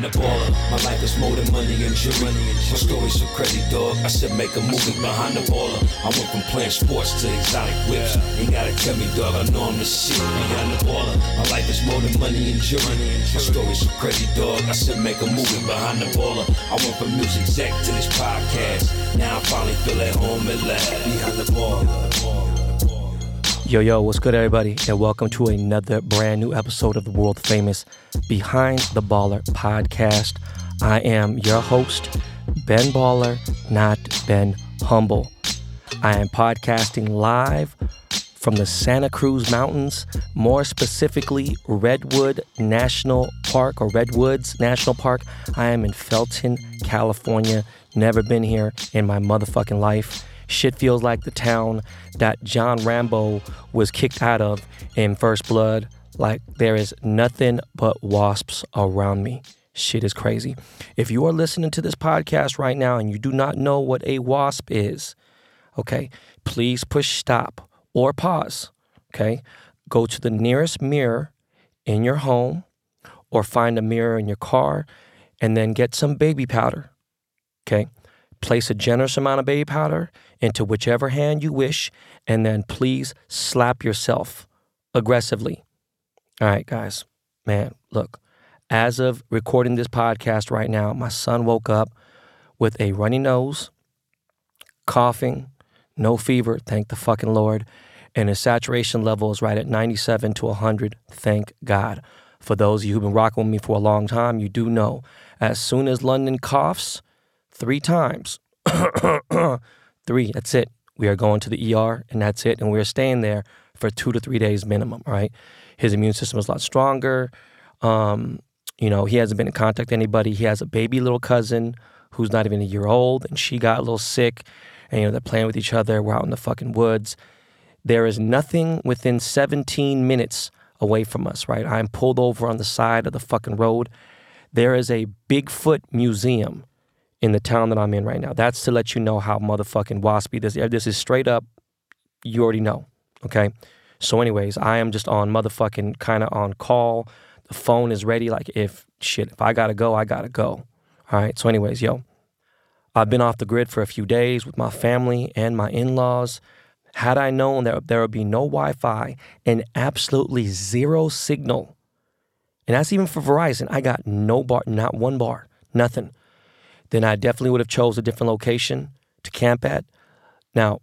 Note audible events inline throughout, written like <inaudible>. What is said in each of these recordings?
behind the baller. My life is more than money and jewelry. My story's so crazy, dog. I said make a movie behind the baller. I went from playing sports to exotic whips. Ain't gotta tell me, dog. I know I'm the shit behind the baller. My life is more than money and jewelry. My story's so crazy, dog. I said make a movie behind the baller. I went from music exec to this podcast. Now I finally feel at home at last. Behind the baller. Yo, yo, what's good, everybody? And welcome to another brand new episode of the world famous Behind the Baller podcast. I am your host, Ben Baller, not Ben Humble. I am podcasting live from the Santa Cruz Mountains, more specifically, Redwood National Park or Redwoods National Park. I am in Felton, California. Never been here in my motherfucking life. Shit feels like the town that John Rambo was kicked out of in First Blood. Like there is nothing but wasps around me. Shit is crazy. If you are listening to this podcast right now and you do not know what a wasp is, okay, please push stop or pause. Okay, go to the nearest mirror in your home or find a mirror in your car and then get some baby powder. Okay, place a generous amount of baby powder into whichever hand you wish, and then please slap yourself aggressively. All right, guys, man, look, as of recording this podcast right now, my son woke up with a runny nose, coughing, no fever, thank the fucking Lord, and his saturation level is right at 97 to 100, thank God. For those of you who've been rocking with me for a long time, you do know as soon as London coughs three times, <coughs> three, that's it. We are going to the ER and that's it. And we're staying there for two to three days minimum, right? His immune system is a lot stronger. Um, you know, he hasn't been in contact with anybody. He has a baby little cousin who's not even a year old and she got a little sick. And, you know, they're playing with each other. We're out in the fucking woods. There is nothing within 17 minutes away from us, right? I'm pulled over on the side of the fucking road. There is a Bigfoot museum in the town that I'm in right now. That's to let you know how motherfucking waspy this is. This is straight up, you already know. Okay. So, anyways, I am just on motherfucking kind of on call. The phone is ready. Like, if shit, if I gotta go, I gotta go. All right. So, anyways, yo, I've been off the grid for a few days with my family and my in laws. Had I known that there would be no Wi Fi and absolutely zero signal, and that's even for Verizon, I got no bar, not one bar, nothing then I definitely would have chose a different location to camp at. Now,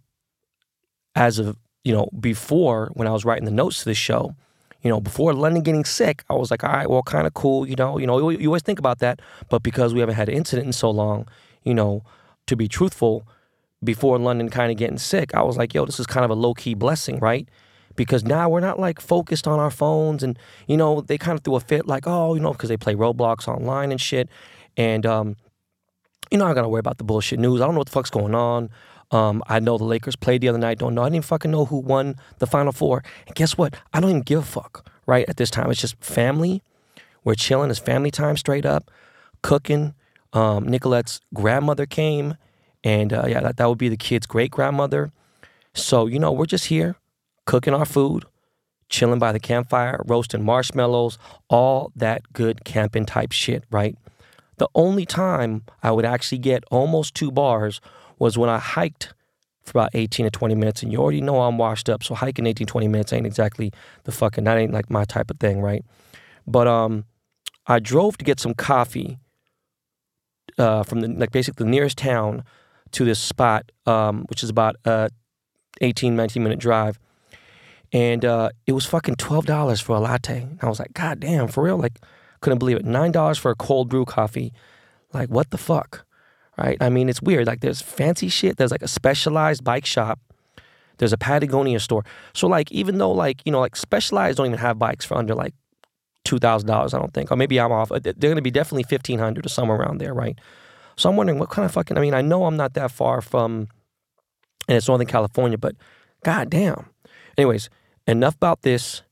as of you know, before when I was writing the notes to this show, you know, before London getting sick, I was like, all right, well, kind of cool, you know, you know, you always think about that, but because we haven't had an incident in so long, you know, to be truthful, before London kind of getting sick, I was like, yo, this is kind of a low key blessing, right? Because now we're not like focused on our phones, and you know, they kind of threw a fit, like, oh, you know, because they play Roblox online and shit, and um, you know, I gotta worry about the bullshit news. I don't know what the fuck's going on. Um, I know the Lakers played the other night. Don't know. I didn't even fucking know who won the Final Four. And guess what? I don't even give a fuck. Right at this time, it's just family. We're chilling. It's family time, straight up, cooking. Um, Nicolette's grandmother came, and uh, yeah, that, that would be the kid's great grandmother. So you know, we're just here cooking our food, chilling by the campfire, roasting marshmallows, all that good camping type shit, right? The only time I would actually get almost two bars was when I hiked for about 18 to 20 minutes. And you already know I'm washed up. So hiking 18, 20 minutes ain't exactly the fucking, that ain't like my type of thing, right? But um, I drove to get some coffee uh, from the, like basically the nearest town to this spot, um, which is about a 18, 19 minute drive. And uh, it was fucking $12 for a latte. And I was like, God damn, for real? Like, couldn't believe it. $9 for a cold brew coffee. Like, what the fuck? Right? I mean, it's weird. Like, there's fancy shit. There's like a specialized bike shop. There's a Patagonia store. So, like, even though, like, you know, like specialized don't even have bikes for under like $2,000, I don't think. Or maybe I'm off. Uh, they're going to be definitely 1500 or somewhere around there, right? So I'm wondering what kind of fucking, I mean, I know I'm not that far from, and it's Northern California, but god damn. Anyways, enough about this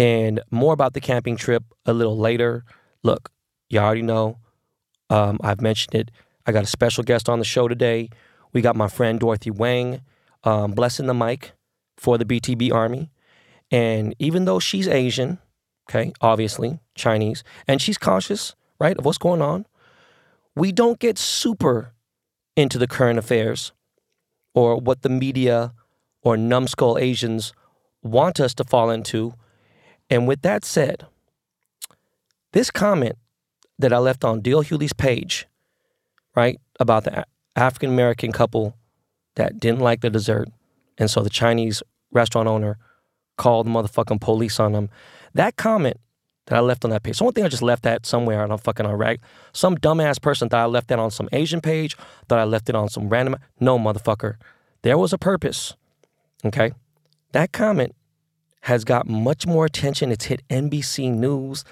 and more about the camping trip a little later. Look, you already know. Um, I've mentioned it. I got a special guest on the show today. We got my friend Dorothy Wang um, blessing the mic for the BTB Army. And even though she's Asian, okay, obviously Chinese, and she's conscious, right, of what's going on. We don't get super into the current affairs or what the media or numbskull Asians want us to fall into. And with that said, this comment that I left on Deal Hewley's page, right, about the African American couple that didn't like the dessert. And so the Chinese restaurant owner called the motherfucking police on them. That comment that I left on that page. So one thing I just left that somewhere and I'm fucking on rag. Some dumbass person thought I left that on some Asian page, thought I left it on some random. No, motherfucker. There was a purpose. Okay. That comment has got much more attention. It's hit NBC News.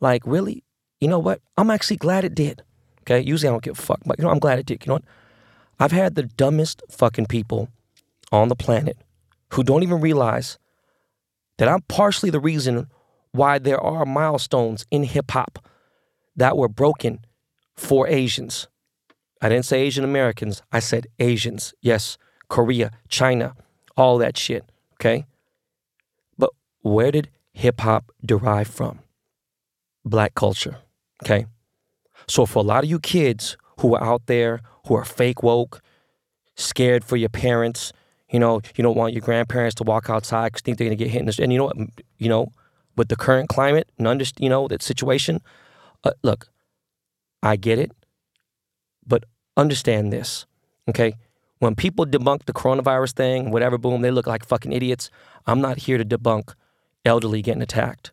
Like, really? You know what? I'm actually glad it did. Okay. Usually I don't give a fuck, but you know, I'm glad it did. You know what? I've had the dumbest fucking people on the planet who don't even realize that I'm partially the reason why there are milestones in hip hop that were broken for Asians. I didn't say Asian Americans, I said Asians. Yes, Korea, China, all that shit, okay? Where did hip hop derive from? Black culture, okay? So for a lot of you kids who are out there who are fake woke, scared for your parents, you know, you don't want your grandparents to walk outside because think they're gonna get hit in this. And you know what? You know, with the current climate and under, you know, that situation. Uh, look, I get it, but understand this, okay? When people debunk the coronavirus thing, whatever, boom, they look like fucking idiots. I'm not here to debunk elderly getting attacked.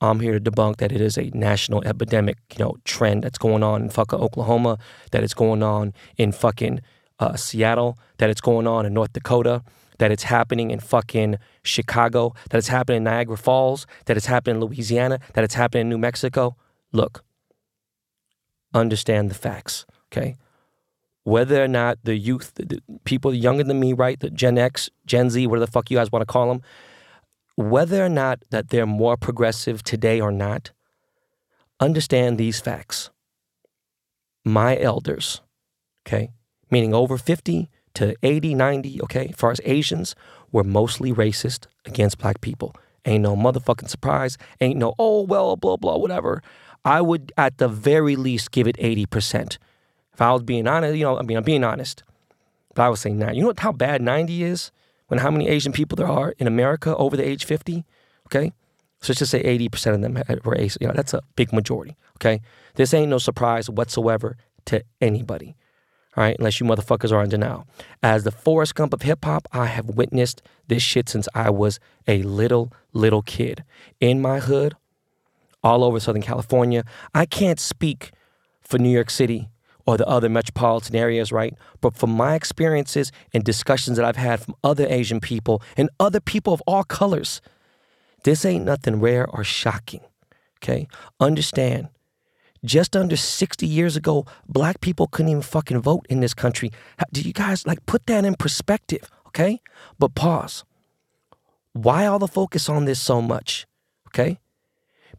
I'm here to debunk that it is a national epidemic, you know, trend that's going on in fucking Oklahoma, that it's going on in fucking uh, Seattle, that it's going on in North Dakota, that it's happening in fucking Chicago, that it's happening in Niagara Falls, that it's happening in Louisiana, that it's happening in New Mexico. Look, understand the facts, okay? Whether or not the youth, the, the people younger than me, right, the Gen X, Gen Z, whatever the fuck you guys want to call them, whether or not that they're more progressive today or not, understand these facts. My elders, okay, meaning over 50 to 80, 90, okay, as far as Asians, were mostly racist against black people. Ain't no motherfucking surprise. Ain't no, oh, well, blah, blah, whatever. I would, at the very least, give it 80%. If I was being honest, you know, I mean, I'm being honest. But I would say 90. You know how bad 90 is? When how many Asian people there are in America over the age 50? Okay? So let's just say 80% of them were Asian. You know, that's a big majority. Okay? This ain't no surprise whatsoever to anybody all right, unless you motherfuckers are in denial. As the Forrest Gump of hip hop, I have witnessed this shit since I was a little, little kid. In my hood, all over Southern California. I can't speak for New York City or the other metropolitan areas, right? But from my experiences and discussions that I've had from other Asian people and other people of all colors, this ain't nothing rare or shocking, okay? Understand just under 60 years ago, black people couldn't even fucking vote in this country. How, Do you guys like put that in perspective, okay? But pause. Why all the focus on this so much? Okay?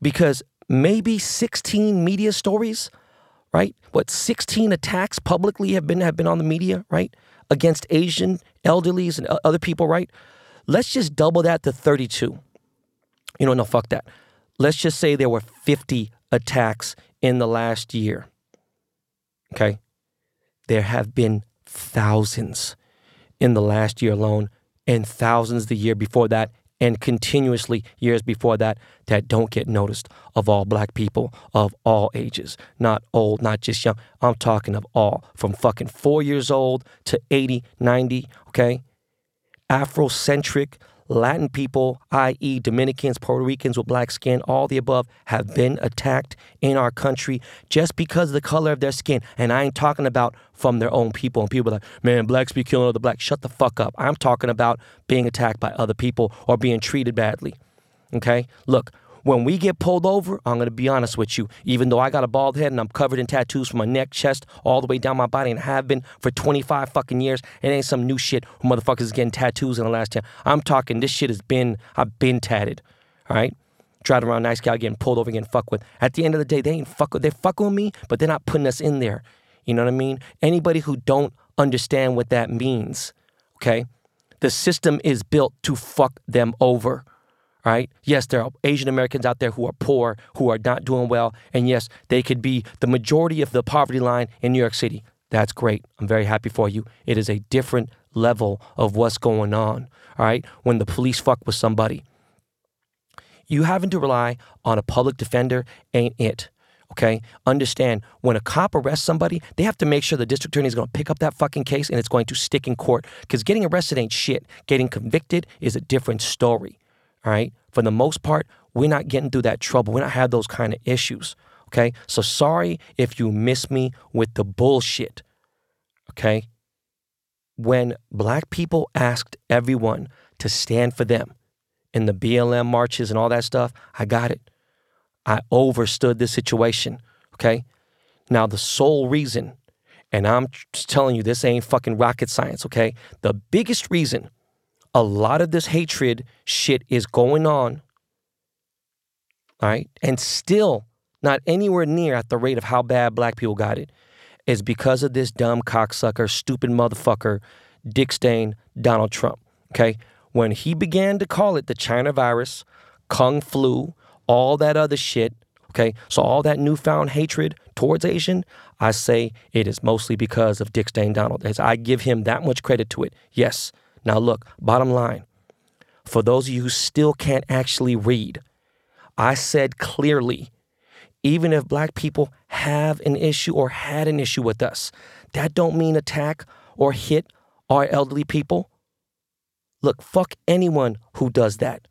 Because maybe 16 media stories, right? What 16 attacks publicly have been have been on the media, right? Against Asian elderlies and other people, right? Let's just double that to 32. You know, no, fuck that. Let's just say there were 50 attacks in the last year. Okay? There have been thousands in the last year alone, and thousands the year before that, and continuously years before that, that don't get noticed of all black people of all ages. Not old, not just young. I'm talking of all, from fucking four years old to 80, 90, okay? Afrocentric, Latin people, i.e., Dominicans, Puerto Ricans with black skin, all the above, have been attacked in our country just because of the color of their skin. And I ain't talking about from their own people. And people are like, man, blacks be killing other blacks. Shut the fuck up. I'm talking about being attacked by other people or being treated badly. Okay? Look, when we get pulled over, I'm gonna be honest with you, even though I got a bald head and I'm covered in tattoos from my neck, chest, all the way down my body, and have been for 25 fucking years, it ain't some new shit motherfuckers is getting tattoos in the last 10. I'm talking, this shit has been, I've been tatted, all right? Driving around nice guy getting pulled over, getting fucked with. At the end of the day, they ain't fuck they're fucking with me, but they're not putting us in there. You know what I mean? Anybody who don't understand what that means, okay? The system is built to fuck them over right. Yes, there are Asian Americans out there who are poor, who are not doing well. And yes, they could be the majority of the poverty line in New York City. That's great. I'm very happy for you. It is a different level of what's going on. All right. When the police fuck with somebody, you having to rely on a public defender ain't it. Okay. Understand when a cop arrests somebody, they have to make sure the district attorney is going to pick up that fucking case and it's going to stick in court. Because getting arrested ain't shit. Getting convicted is a different story. All right. For the most part, we're not getting through that trouble. We don't have those kind of issues. Okay. So sorry if you miss me with the bullshit. Okay. When black people asked everyone to stand for them in the BLM marches and all that stuff, I got it. I overstood the situation. Okay. Now, the sole reason, and I'm telling you, this ain't fucking rocket science. Okay. The biggest reason a lot of this hatred shit is going on, all right, and still not anywhere near at the rate of how bad black people got it, is because of this dumb cocksucker, stupid motherfucker, Dick Stain, Donald Trump. Okay. When he began to call it the China virus, Kung flu, all that other shit, okay, so all that newfound hatred towards Asian, I say it is mostly because of Dick Stain Donald. As I give him that much credit to it. Yes. Now, look, bottom line for those of you who still can't actually read, I said clearly, even if black people have an issue or had an issue with us, that don't mean attack or hit our elderly people. Look, fuck anyone who does that.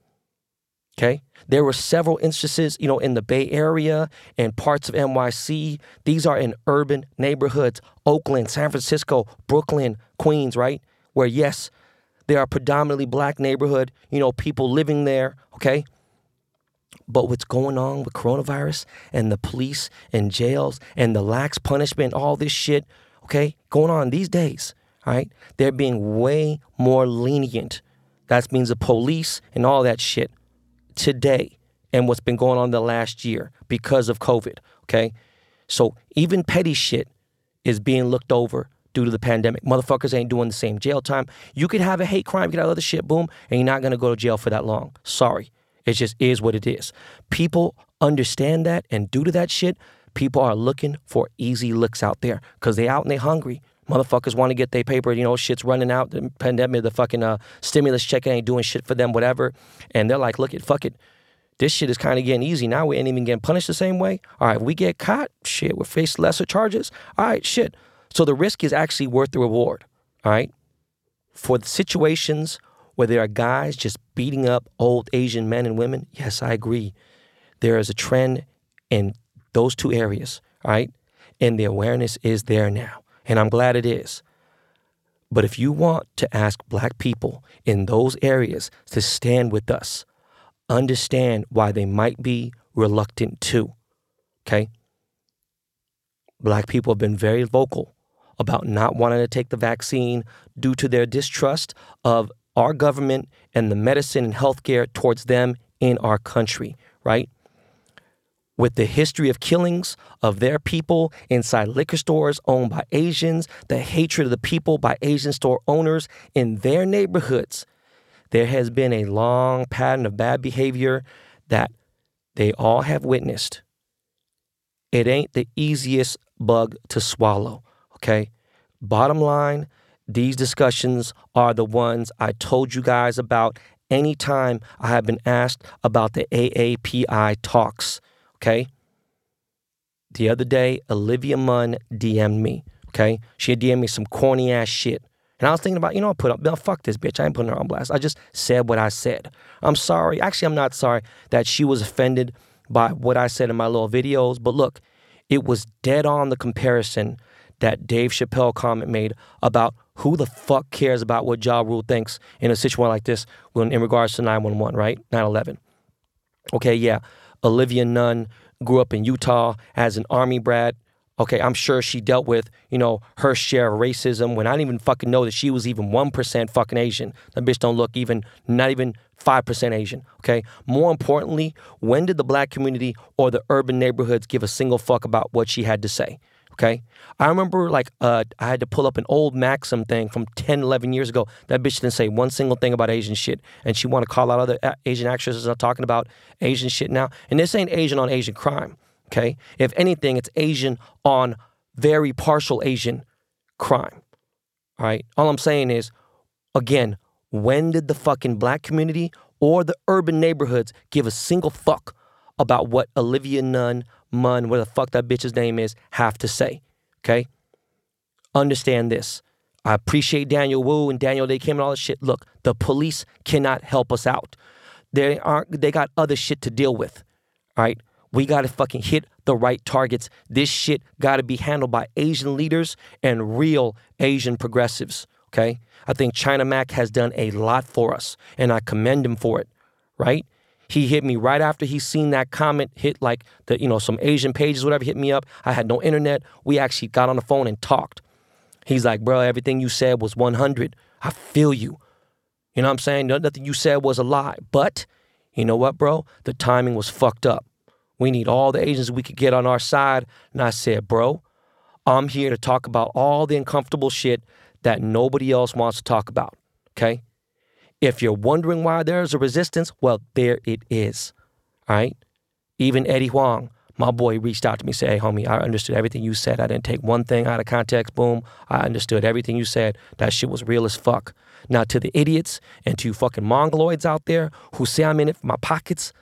Okay. There were several instances, you know, in the Bay Area and parts of NYC. These are in urban neighborhoods, Oakland, San Francisco, Brooklyn, Queens, right? Where, yes, there are predominantly black neighborhood, you know, people living there, okay? But what's going on with coronavirus and the police and jails and the lax punishment, all this shit, okay, going on these days, all right? They're being way more lenient. That means the police and all that shit today and what's been going on the last year because of COVID, okay? So even petty shit is being looked over due to the pandemic. Motherfuckers ain't doing the same jail time. You could have a hate crime, get out other shit, boom, and you're not gonna go to jail for that long. Sorry. It just is what it is. People understand that, and due to that shit, people are looking for easy licks out there because they out and they hungry. Motherfuckers want to get their paper, you know, shit's running out. The pandemic, the fucking uh, stimulus check ain't doing shit for them, whatever. And they're like, look it, fuck it. This shit is kind of getting easy. Now we ain't even getting punished the same way. All right, we get caught, shit, we face lesser charges. All right, shit. So the risk is actually worth the reward, all right? For the situations where there are guys just beating up old Asian men and women, yes, I agree. There is a trend in those two areas, all right? And the awareness is there now. And I'm glad it is. But if you want to ask black people in those areas to stand with us, understand why they might be reluctant to. Okay? Black people have been very vocal about not wanting to take the vaccine due to their distrust of our government and the medicine and healthcare towards them in our country, right? With the history of killings of their people inside liquor stores owned by Asians, the hatred of the people by Asian store owners in their neighborhoods, there has been a long pattern of bad behavior that they all have witnessed. It ain't the easiest bug to swallow. Okay. Bottom line, these discussions are the ones I told you guys about anytime I have been asked about the AAPI talks. Okay. The other day, Olivia Munn DM'd me. Okay. She had DM'd me some corny ass shit. And I was thinking about, you know, I put up, no, fuck this bitch. I ain't putting her on blast. I just said what I said. I'm sorry. Actually, I'm not sorry that she was offended by what I said in my little videos. But look, it was dead on the comparison that Dave Chappelle comment made about who the fuck cares about what Ja Rule thinks in a situation like this when in regards to 911, right? 911. Okay, yeah. Olivia Nunn grew up in Utah as an army brat. Okay, I'm sure she dealt with, you know, her share of racism when I didn't even fucking know that she was even 1% fucking Asian. That bitch don't look even, not even 5% Asian. Okay, more importantly, when did the black community or the urban neighborhoods give a single fuck about what she had to say? Okay. I remember like uh, I had to pull up an old Maxim thing from 10, 11 years ago. That bitch didn't say one single thing about Asian shit. And she want to call out other Asian actresses not talking about Asian shit now. And this ain't Asian on Asian crime. Okay. If anything, it's Asian on very partial Asian crime. All right. All I'm saying is, again, when did the fucking black community or the urban neighborhoods give a single fuck about what Olivia Nunn, Munn, what the fuck that bitch's name is, have to say? Okay? Understand this. I appreciate Daniel Wu and Daniel Dae Kim and all this shit. Look, the police cannot help us out. They aren't they got other shit to deal with. All right? We gotta fucking hit the right targets. This shit gotta be handled by Asian leaders and real Asian progressives. Okay? I think China Mac has done a lot for us, and I commend him for it, right? He hit me right after he seen that comment hit like the, you know, some Asian pages, whatever, hit me up. I had no internet. We actually got on the phone and talked. He's like, bro, everything you said was 100. I feel you. You know what I'm saying? Nothing you said was a lie. But you know what, bro? The timing was fucked up. We need all the Asians we could get on our side. And I said, bro, I'm here to talk about all the uncomfortable shit that nobody else wants to talk about. Okay? If you're wondering why there's a resistance, well, there it is. All right? Even Eddie Huang, my boy, reached out to me, and said, Hey, homie, I understood everything you said. I didn't take one thing out of context. Boom. I understood everything you said. That shit was real as fuck. Now, to the idiots and to fucking mongoloids out there who say I'm in it for my pockets,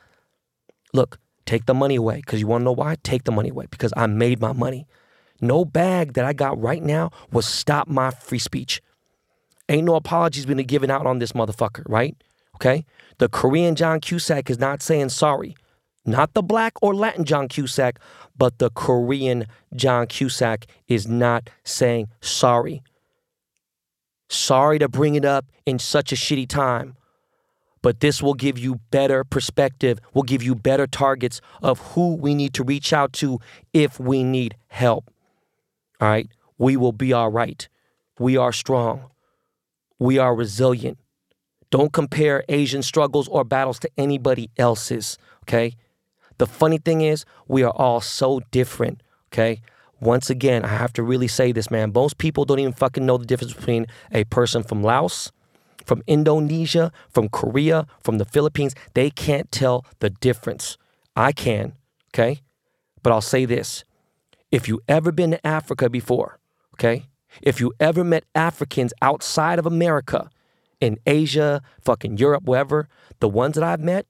look, take the money away. Because you want to know why? Take the money away. Because I made my money. No bag that I got right now will stop my free speech. Ain't no apologies being given out on this motherfucker, right? Okay? The Korean John Cusack is not saying sorry. Not the black or Latin John Cusack, but the Korean John Cusack is not saying sorry. Sorry to bring it up in such a shitty time, but this will give you better perspective, will give you better targets of who we need to reach out to if we need help. All right? We will be all right. We are strong. We are resilient. Don't compare Asian struggles or battles to anybody else's, okay? The funny thing is, we are all so different, okay? Once again, I have to really say this, man. Most people don't even fucking know the difference between a person from Laos, from Indonesia, from Korea, from the Philippines. They can't tell the difference. I can, okay? But I'll say this if you ever been to Africa before, okay? If you ever met Africans outside of America, in Asia, fucking Europe, wherever, the ones that I've met,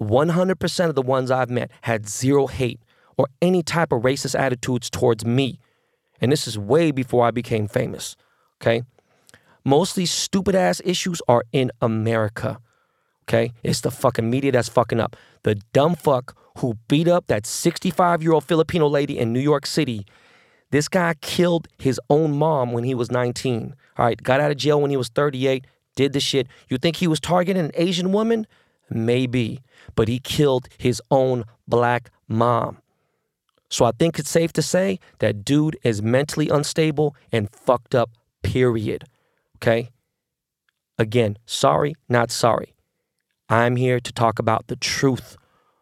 100% of the ones I've met had zero hate or any type of racist attitudes towards me. And this is way before I became famous, okay? Most of these stupid ass issues are in America, okay? It's the fucking media that's fucking up. The dumb fuck who beat up that 65 year old Filipino lady in New York City. This guy killed his own mom when he was 19. All right, got out of jail when he was 38, did the shit. You think he was targeting an Asian woman? Maybe, but he killed his own black mom. So I think it's safe to say that dude is mentally unstable and fucked up, period. Okay? Again, sorry, not sorry. I'm here to talk about the truth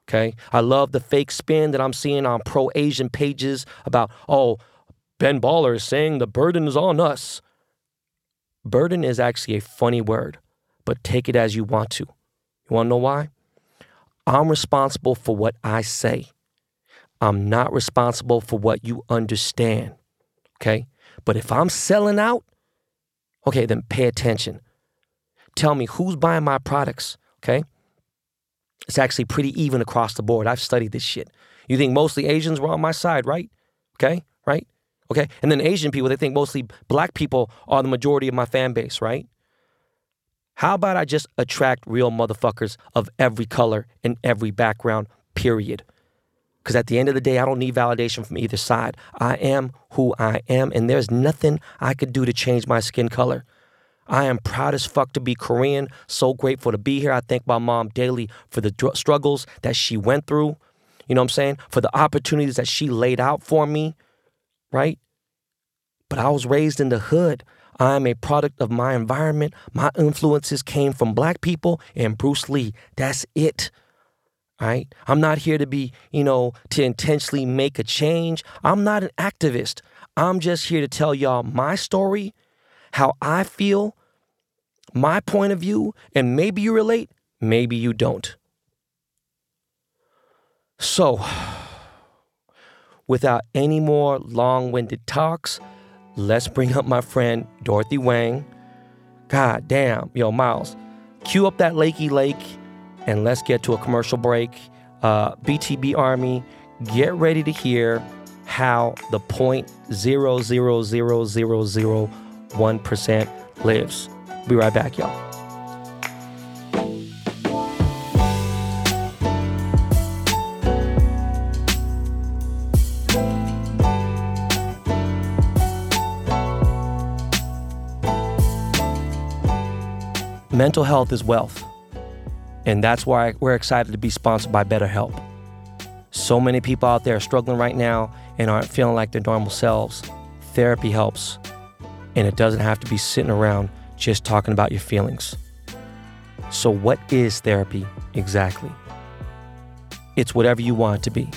Okay. I love the fake spin that I'm seeing on pro Asian pages about, oh, Ben Baller is saying the burden is on us. Burden is actually a funny word, but take it as you want to. You want to know why? I'm responsible for what I say. I'm not responsible for what you understand. Okay. But if I'm selling out, okay, then pay attention. Tell me who's buying my products. Okay. It's actually pretty even across the board. I've studied this shit. You think mostly Asians were on my side, right? Okay, right? Okay. And then Asian people, they think mostly black people are the majority of my fan base, right? How about I just attract real motherfuckers of every color and every background, period? Because at the end of the day, I don't need validation from either side. I am who I am, and there's nothing I could do to change my skin color. I am proud as fuck to be Korean. So grateful to be here. I thank my mom daily for the dr- struggles that she went through. You know what I'm saying? For the opportunities that she laid out for me, right? But I was raised in the hood. I am a product of my environment. My influences came from black people and Bruce Lee. That's it. Right? I'm not here to be, you know, to intentionally make a change. I'm not an activist. I'm just here to tell y'all my story, how I feel, my point of view, and maybe you relate, maybe you don't. So, without any more long winded talks, let's bring up my friend Dorothy Wang. God damn, yo, Miles, cue up that Lakey Lake and let's get to a commercial break. Uh, BTB Army, get ready to hear how the 0.00001% lives. Be right back, y'all. Mental health is wealth. And that's why we're excited to be sponsored by BetterHelp. So many people out there are struggling right now and aren't feeling like their normal selves. Therapy helps. And it doesn't have to be sitting around just talking about your feelings. So, what is therapy exactly? It's whatever you want it to be.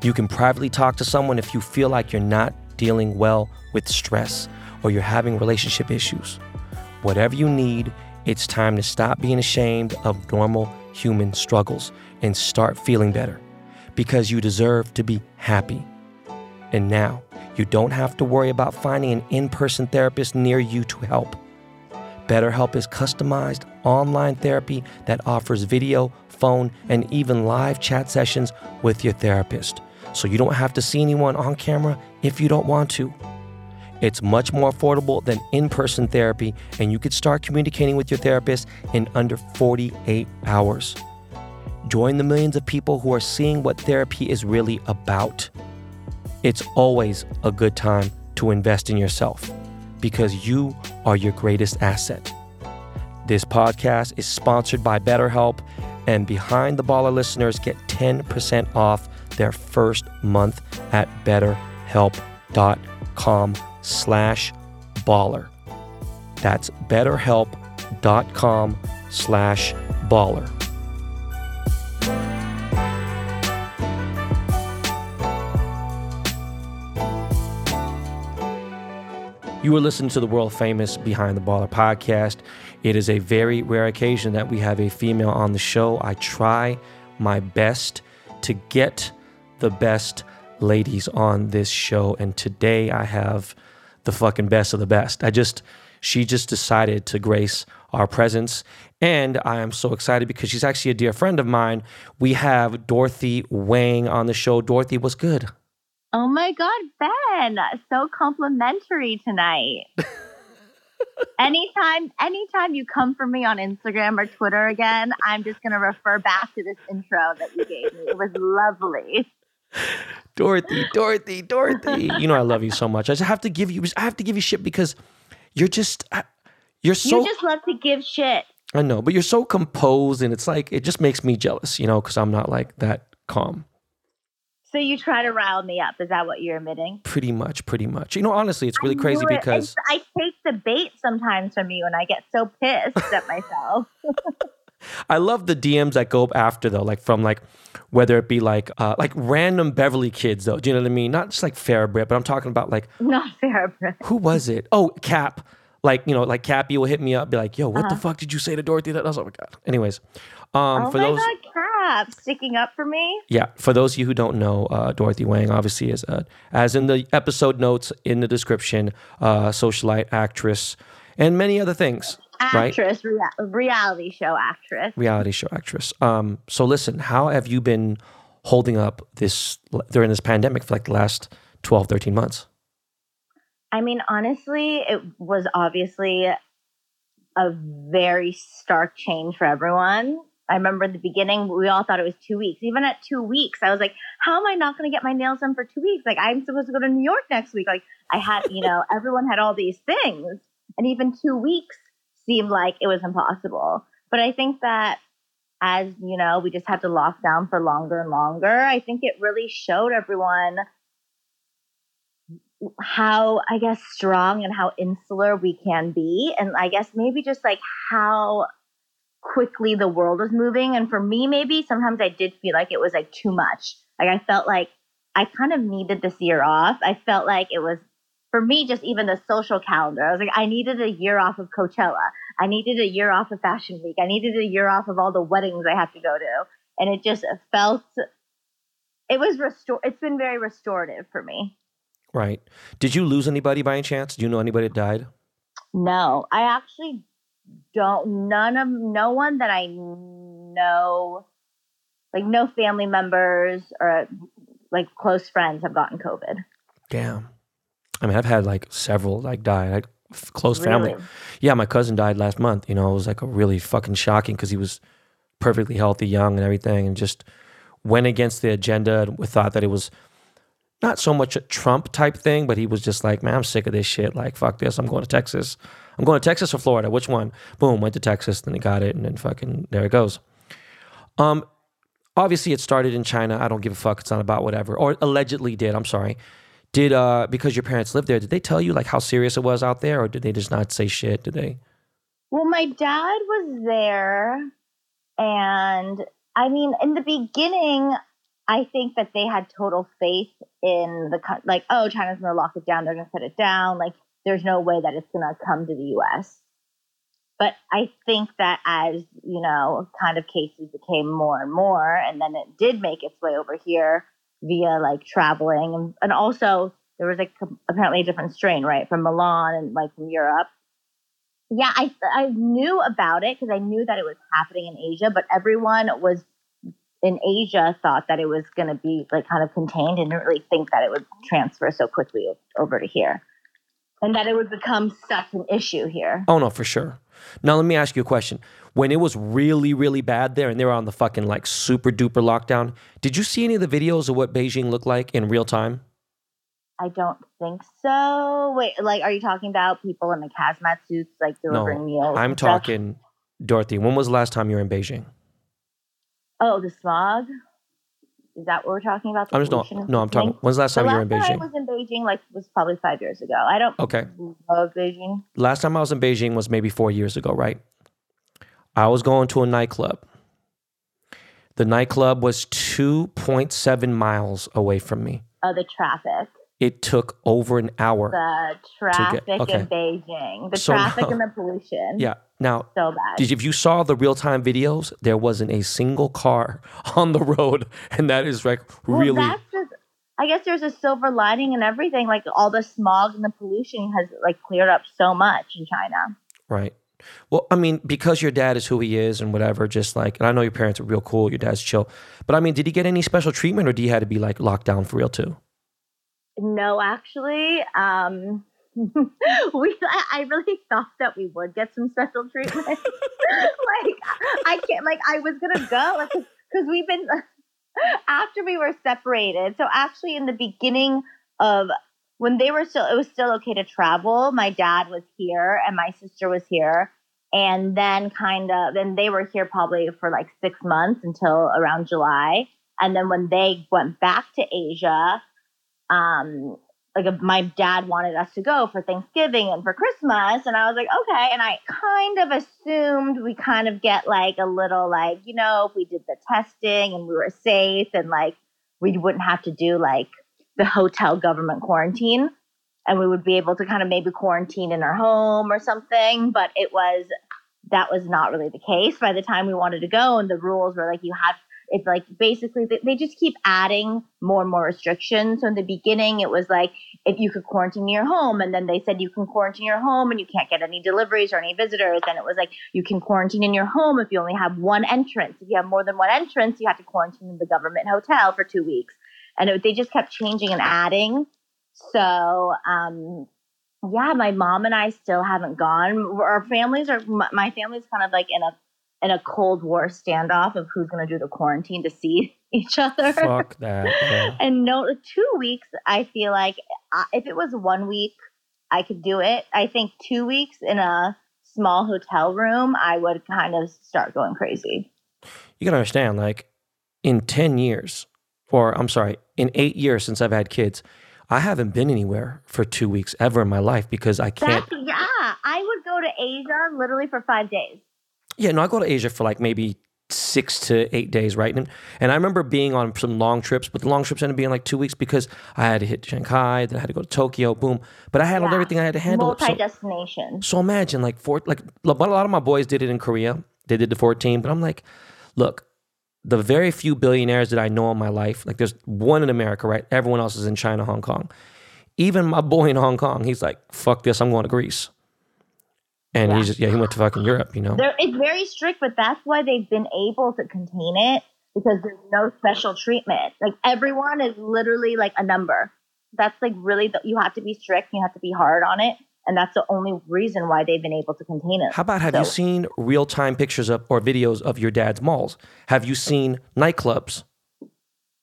You can privately talk to someone if you feel like you're not dealing well with stress or you're having relationship issues. Whatever you need, it's time to stop being ashamed of normal human struggles and start feeling better because you deserve to be happy. And now, you don't have to worry about finding an in person therapist near you to help. BetterHelp is customized online therapy that offers video, phone, and even live chat sessions with your therapist. So you don't have to see anyone on camera if you don't want to. It's much more affordable than in person therapy, and you could start communicating with your therapist in under 48 hours. Join the millions of people who are seeing what therapy is really about. It's always a good time to invest in yourself because you are your greatest asset. This podcast is sponsored by BetterHelp, and Behind the Baller listeners get 10% off their first month at betterhelp.com slash baller. That's betterhelp.com slash baller. You are listening to the world famous Behind the Baller podcast. It is a very rare occasion that we have a female on the show. I try my best to get the best ladies on this show. And today I have the fucking best of the best. I just, she just decided to grace our presence. And I am so excited because she's actually a dear friend of mine. We have Dorothy Wang on the show. Dorothy, what's good? Oh my God, Ben, so complimentary tonight. <laughs> anytime, anytime you come for me on Instagram or Twitter again, I'm just going to refer back to this intro that you gave me. It was lovely. <laughs> Dorothy, Dorothy, Dorothy. You know I love you so much. I just have to give you I have to give you shit because you're just you're so You just love to give shit. I know, but you're so composed and it's like it just makes me jealous, you know, cuz I'm not like that calm. So you try to rile me up. Is that what you're admitting? Pretty much, pretty much. You know, honestly, it's really crazy it. because I take the bait sometimes from you and I get so pissed at myself. <laughs> I love the DMs that go up after though, like from like whether it be like uh, like random Beverly kids though. Do you know what I mean? Not just like Farrah but I'm talking about like <laughs> not Farrah Who was it? Oh, Cap. Like you know, like Cappy will hit me up, be like, "Yo, what uh-huh. the fuck did you say to Dorothy?" That I was like, oh my god. Anyways, um, oh for my those, god, Cap sticking up for me. Yeah, for those of you who don't know, uh, Dorothy Wang obviously is, uh, as in the episode notes in the description, uh, socialite, actress, and many other things actress, right? rea- reality show actress. Reality show actress. Um, so listen, how have you been holding up this during this pandemic for like the last 12, 13 months? I mean, honestly, it was obviously a very stark change for everyone. I remember the beginning, we all thought it was two weeks. Even at two weeks, I was like, how am I not going to get my nails done for two weeks? Like, I'm supposed to go to New York next week. Like, I had, you know, <laughs> everyone had all these things. And even two weeks seemed like it was impossible. But I think that as, you know, we just had to lock down for longer and longer, I think it really showed everyone how, I guess, strong and how insular we can be. And I guess maybe just like how quickly the world was moving. And for me, maybe sometimes I did feel like it was like too much. Like I felt like I kind of needed this year off. I felt like it was for me just even the social calendar. I was like, I needed a year off of Coachella. I needed a year off of Fashion Week. I needed a year off of all the weddings I have to go to. And it just felt it was restore it's been very restorative for me. Right. Did you lose anybody by any chance? Do you know anybody that died? No. I actually don't none of no one that I know like no family members or like close friends have gotten COVID. Damn. I mean, I've had like several like die. Had close family. Really? Yeah, my cousin died last month. You know, it was like a really fucking shocking because he was perfectly healthy, young, and everything, and just went against the agenda and we thought that it was not so much a Trump type thing, but he was just like, man, I'm sick of this shit. Like, fuck this. I'm going to Texas. I'm going to Texas or Florida. Which one? Boom, went to Texas, then he got it, and then fucking there it goes. Um, obviously it started in China. I don't give a fuck. It's not about whatever. Or allegedly did. I'm sorry. Did uh because your parents lived there? Did they tell you like how serious it was out there, or did they just not say shit? Did they? Well, my dad was there, and I mean, in the beginning, I think that they had total faith in the like, oh, China's to lock it down. They're to shut it down. Like, there's no way that it's to come to the U.S. But I think that as you know, kind of cases became more and more, and then it did make its way over here via like traveling, and, and also there was like apparently a different strain, right, from Milan and like from Europe yeah, I I knew about it because I knew that it was happening in Asia, but everyone was in Asia thought that it was going to be like kind of contained and didn't really think that it would transfer so quickly over to here and that it would become such an issue here. Oh no, for sure. Now let me ask you a question. When it was really, really bad there and they were on the fucking like super duper lockdown, did you see any of the videos of what Beijing looked like in real time? I don't think so. Wait, like, are you talking about people in the hazmat suits, like delivering no, meals? I'm talking, Dorothy. When was the last time you were in Beijing? Oh, the smog. Is that what we're talking about? I'm just no, no. I'm talking. When's the last The time you were last in time Beijing? I was in Beijing, like, was probably five years ago. I don't Okay. love Beijing. Last time I was in Beijing was maybe four years ago, right? I was going to a nightclub. The nightclub was 2.7 miles away from me. Oh, the traffic. It took over an hour. The traffic okay. in Beijing. The So traffic now- and the pollution. Yeah. Now, So bad. did if you saw the real time videos, there wasn't a single car <laughs> on the road, and that is like Well, really that's just, I guess there's a silver lining and everything. Like all the smog and the pollution has like cleared up so much in China. right. Well, I mean, because your dad is who he is and whatever, just like, and I know your parents are real cool, your dad's chill, but I mean, did he get any special treatment, or did he had to be like locked down for real too? No, actually, um, <laughs> we I, really thought that we would get some special treatment. <laughs> <laughs> like I can't like I was gonna go like because we've been after we were separated. So actually, in the beginning of when they were still, it was still okay to travel. My dad was here and my sister was here. And then kind of, then they were here probably for like six months until around July. And then when they went back to Asia, um, like a, my dad wanted us to go for Thanksgiving and for Christmas, and I was like, okay. And I kind of assumed we kind of get like a little like, you know, if we did the testing and we were safe and like we wouldn't have to do like the hotel government quarantine, and we would be able to kind of maybe quarantine in our home or something. But it was that was not really the case by the time we wanted to go, and the rules were like you had it's like basically they, just keep adding more and more restrictions. So in the beginning, it was like if you could quarantine your home, and then they said you can quarantine your home and you can't get any deliveries or any visitors. Then it was like you can quarantine in your home if you only have one entrance. If you have more than one entrance, you have to quarantine in the government hotel for two weeks. And it, they just kept changing and adding. So um, yeah, my mom and I still haven't gone. Our families are my family's kind of like in a in a Cold War standoff of who's going to do the quarantine to see <laughs> each other. Fuck <laughs> that. yeah. And no, two weeks. I feel like uh, if it was one week, I could do it. I think two weeks in a small hotel room, I would kind of start going crazy. You gotta understand, like, in 10 years, or I'm sorry, in eight years since I've had kids, I haven't been anywhere for two weeks ever in my life because I can't. That's, yeah, I would go to Asia literally for five days. Yeah, no, I go to Asia for like maybe six to eight days, right? And, and I remember being on some long trips, but the long trips ended up being like two weeks because I had to hit Shanghai, then I had to go to Tokyo, boom. But I handled Yeah. everything I had to handle. Multi So, so imagine like four, like a lot of my boys did it in Korea. They did the 14, but I'm like, look, the very few billionaires that I know in my life, like there's one in America, right? Everyone else is in China, Hong Kong. Even my boy in Hong Kong, he's like, fuck this, I'm going to Greece. And Yeah. he just, yeah, he went to fucking Europe, you know? There, it's very strict, but that's why they've been able to contain it because there's no special treatment. Like everyone is literally like a number. That's like really the, you have to be strict. You have to be hard on it, and that's the only reason why they've been able to contain it. How about have you seen real time pictures of or videos of your dad's malls? Have you seen nightclubs?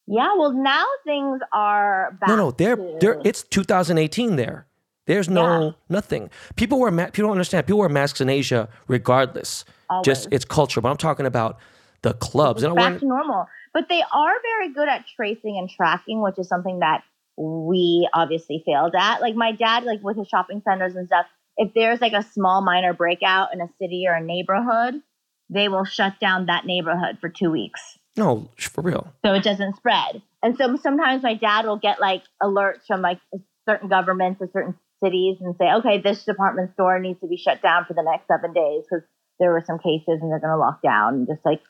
Yeah, well now things are back. No, no, they're to- they're it's 2018 there. There's no Yeah. nothing. People wear ma- people don't understand. People wear masks in Asia regardless. Just it's culture. But I'm talking about the clubs. And I back to normal. But they are very good at tracing and tracking, which is something that we obviously failed at. Like my dad, like with his shopping centers and stuff, if there's like a small minor breakout in a city or a neighborhood, they will shut down that neighborhood for two weeks no, for real. so it doesn't spread. And so sometimes my dad will get like alerts from like certain governments or certain cities and say, okay, this department store needs to be shut down for the next seven days because there were some cases and they're going to lock down and just like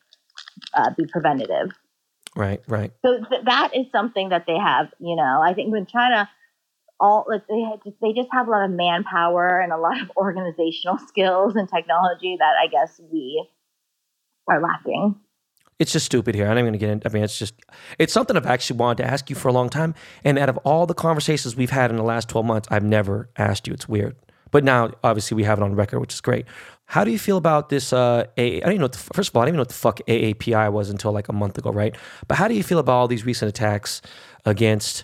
uh, be preventative. Right, right. So th- that is something that they have. You know, I think in China, all like they had just, they just have a lot of manpower and a lot of <laughs> organizational skills and technology that I guess we are lacking. It's just stupid here. I'm not gonna get in. I mean, it's just it's something I've actually wanted to ask you for a long time. And out of all the conversations we've had in the last 12 months, I've never asked you. It's weird. But now, obviously, we have it on record, which is great. How do you feel about this? Uh, I don't even know. What the, first of all, I didn't even know what the fuck AAPI was until like a month ago, right? But how do you feel about all these recent attacks against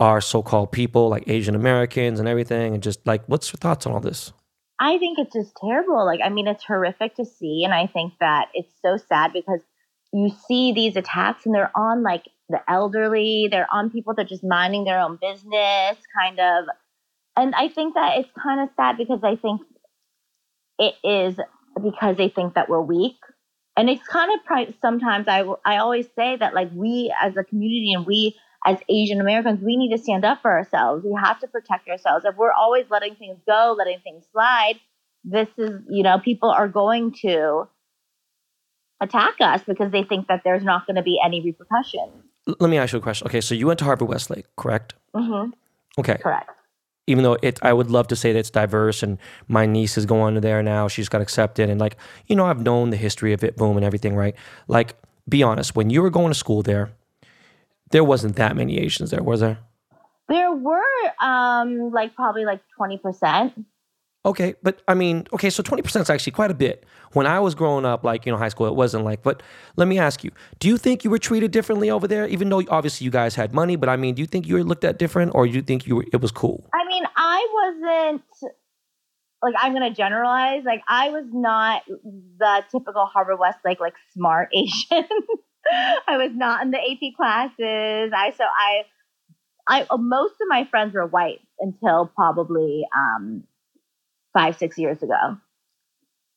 our so-called people, like Asian Americans and everything? And just like, what's your thoughts on all this? I think it's just terrible. Like, I mean, it's horrific to see. And I think that it's so sad because you see these attacks and they're on like the elderly, they're on people that are just minding their own business, kind of. And I think that it's kind of sad because I think it is because they think that we're weak. And it's kind of pri- sometimes I, I always say that like we as a community and we as Asian Americans, we need to stand up for ourselves. We have to protect ourselves. If we're always letting things go, letting things slide, this is, you know, people are going to attack us because they think that there's not going to be any repercussions. Let me ask you a question. Okay, so you went to Harvard Westlake, correct? Mm-hmm. Okay. Correct. even though it I would love to say that it's diverse and my niece is going to there now, she's got accepted and like, you know, I've known the history of it, boom and everything, right? Like, be honest, when you were going to school there, there wasn't that many Asians there, was there? There were um like probably like 20%. Okay, but I mean, okay, so 20% is actually quite a bit. When I was growing up, like, you know, high school, it wasn't like, but let me ask you, do you think you were treated differently over there? Even though obviously you guys had money, but I mean, do you think you were looked at different or do you think you were, it was cool? I mean, I wasn't like I'm gonna generalize. Like I was not the typical Harvard Westlake like smart <laughs> Asian. I was not in the AP classes. I so I I most of my friends were white until probably um five six years ago.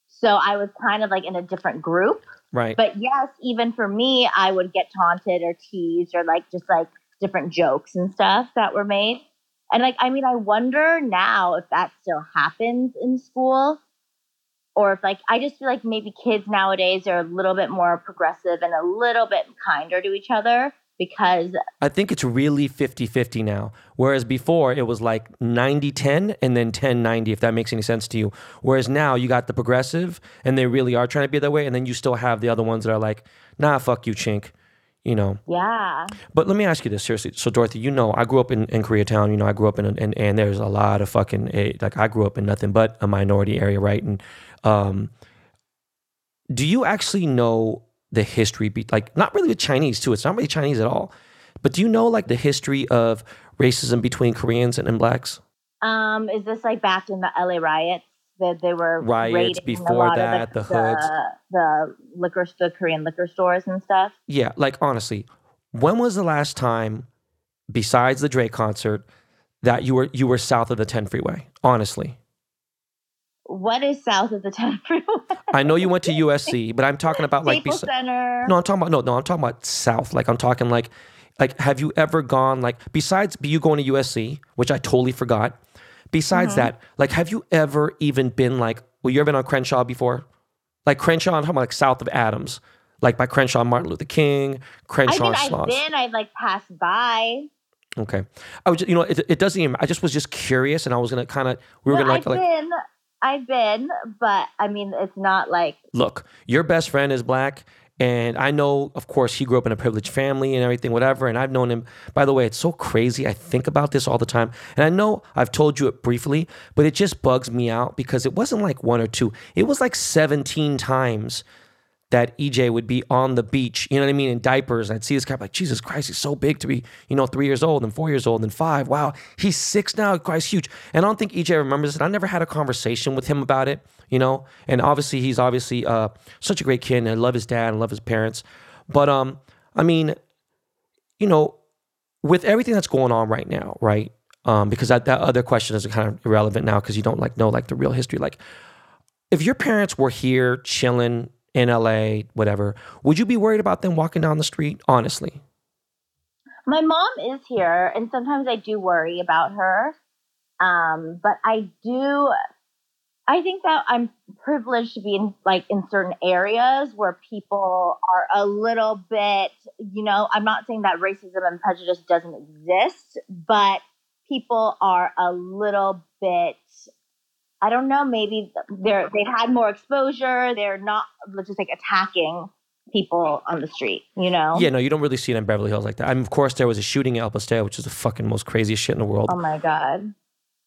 So I was kind of like in a different group. Right. But yes, even for me, I would get taunted or teased or like just like different jokes and stuff that were made. And like, I mean, I wonder now if that still happens in school or if like, I just feel like maybe kids nowadays are a little bit more progressive and a little bit kinder to each other because I think it's really 50 50 now. Whereas before it was like 90 10 and then 10 90, if that makes any sense to you. Whereas now you got the progressive and they really are trying to be that way. And then you still have the other ones that are like, nah, fuck you, chink. You know, yeah, but let me ask you this seriously. So, Dorothy, you know, I grew up in, in Koreatown. You know, I grew up in, in and there's a lot of fucking eh, like I grew up in nothing but a minority area, right? And um, do you actually know the history? Be like not really the Chinese too. It's not really Chinese at all. But do you know like the history of racism between Koreans and, and blacks? um, is this like back in the LA riots? That they were Riots before that, the hoods. the liquor, the Korean liquor stores and stuff. Yeah, like honestly, when was the last time, besides the Drake concert, that you were you were south of the 10 freeway? Honestly. What is south of the 10th? <laughs> I know you went to USC, but I'm talking about like Staples Center. No, I'm talking about no, no. I'm talking about south. Like I'm talking like, like have you ever gone like besides you going to USC, which I totally forgot. Besides Mm-hmm. that, like have you ever even been like? Well, you ever been on Crenshaw before? Like Crenshaw, I'm talking about like south of Adams, like by Crenshaw, Martin Luther King, I Crenshaw, mean, I've been, I've like passed by. Okay, I was, just, you know, it, it doesn't even. I just was just curious, and I was gonna kind of, we were No, gonna I've like, like, been, I've been, but I mean, it's not like look, your best friend is black. And I know, of course, he grew up in a privileged family and everything, whatever. And I've known him. By the way, it's so crazy. I think about this all the time. And I know I've told you it briefly, but it just bugs me out because it wasn't like one or two. It was like 17 times that EJ would be on the beach, you know what I mean, in diapers. I'd see this guy like, Jesus Christ, he's so big to be, you know, three years old and four years old and five. Wow, he's six now. Christ, huge. And I don't think EJ remembers it. I never had a conversation with him about it, you know. And obviously, he's obviously uh, such a great kid, and I love his dad and love his parents. But um, I mean, you know, with everything that's going on right now, right? Um, because that, that other question is kind of irrelevant now because you don't like know like the real history. Like, if your parents were here chilling in LA, whatever, would you be worried about them walking down the street? Honestly, my mom is here, and sometimes I do worry about her. Um, but I do. I think that I'm privileged to be in like in certain areas where people are a little bit, you know, I'm not saying that racism and prejudice doesn't exist, but people are a little bit I don't know, maybe they're they've had more exposure, they're not just like attacking people on the street, you know? yeah, no, you don't really see it in Beverly Hills like that. I mean, of course, there was a shooting at El Pastel, which is the fucking most craziest shit in the world. Oh my god.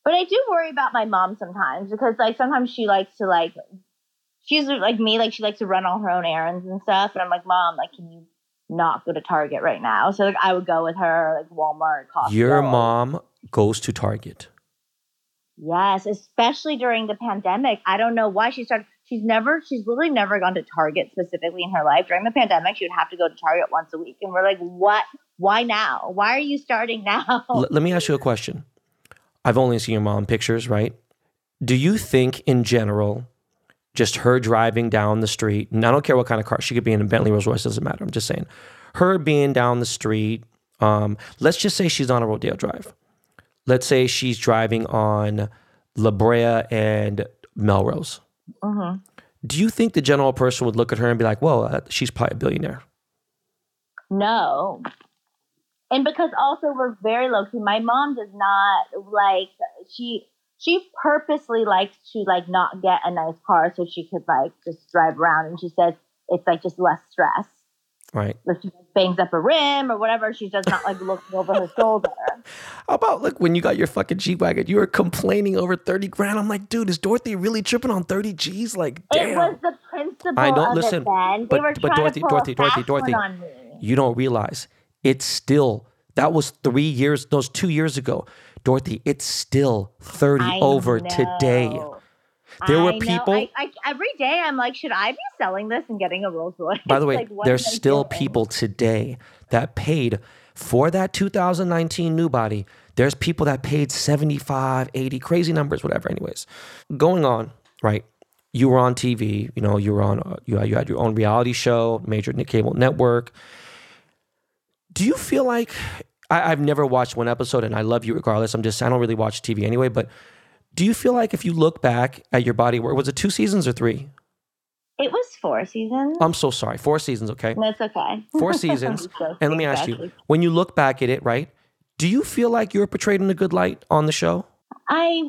But I do worry about my mom sometimes because like sometimes she likes to like she's like me, like she likes to run all her own errands and stuff. And I'm like, Mom, like can you not go to Target right now? So like I would go with her, like Walmart, Costco. Your mom goes to Target. Yes, especially during the pandemic. I don't know why she started she's never she's literally never gone to Target specifically in her life. During the pandemic, she would have to go to Target once a week. And we're like, What why now? Why are you starting <laughs> now? L- let me ask you a question. I've only seen your mom pictures, right? Do you think, in general, just her driving down the street, and I don't care what kind of car, she could be in a Bentley Rolls Royce, doesn't matter. I'm just saying, her being down the street, um, let's just say she's on a Rodeo Drive. Let's say she's driving on La Brea and Melrose. Mhm. Do you think the general person would look at her and be like, "Whoa, uh, she's probably a billionaire"? No. And because also we're very low key. My mom does not like she she purposely likes to like not get a nice car so she could like just drive around and she says it's like just less stress. Right? She bangs up a rim or whatever, She's just not like looking over her shoulder. <laughs> How about like when you got your fucking G wagon, you were complaining over thirty grand. I'm like, dude, is Dorothy really tripping on thirty G's? Like, damn. It was the principle I know- of listen, it then. They but- were but Dorothy, Dorothy, Dorothy, Dorothy. one on me. you don't realize it's still that was three years, those two years ago, Dorothy. It's still thirty I over today. There were I know. people- I, I, every day I'm like, should I be selling this and getting a Rolls Royce? By the <laughs> way, Like, there's still doing? people today that paid for that 2019 new body. There's people that paid 75, 80, crazy numbers, whatever. Anyways, going on, right? You were on TV, you know, you were on, uh, you, you had your own reality show, major cable network. Do you feel like, I, I've never watched one episode and I love you regardless. I'm just, I don't really watch TV anyway, but do you feel like if you look back at your body, work, was it two seasons or three? It was four seasons. I'm so sorry. Four seasons, okay? That's okay. <laughs> four seasons. So And let me ask you, when you look back at it, right? Do you feel like you were portrayed in a good light on the show? I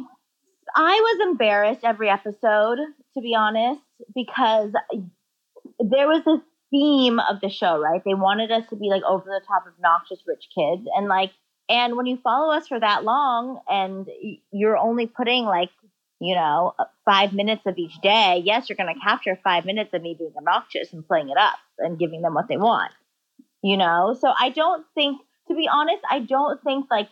I was embarrassed every episode, to be honest, because there was this theme of the show, right? They wanted us to be like over the top obnoxious rich kids and like and when you follow us for that long and you're only putting like you know, five minutes of each day, yes, you're going to capture five minutes of me being obnoxious and playing it up and giving them what they want, you know? So I don't think, to be honest, I don't think like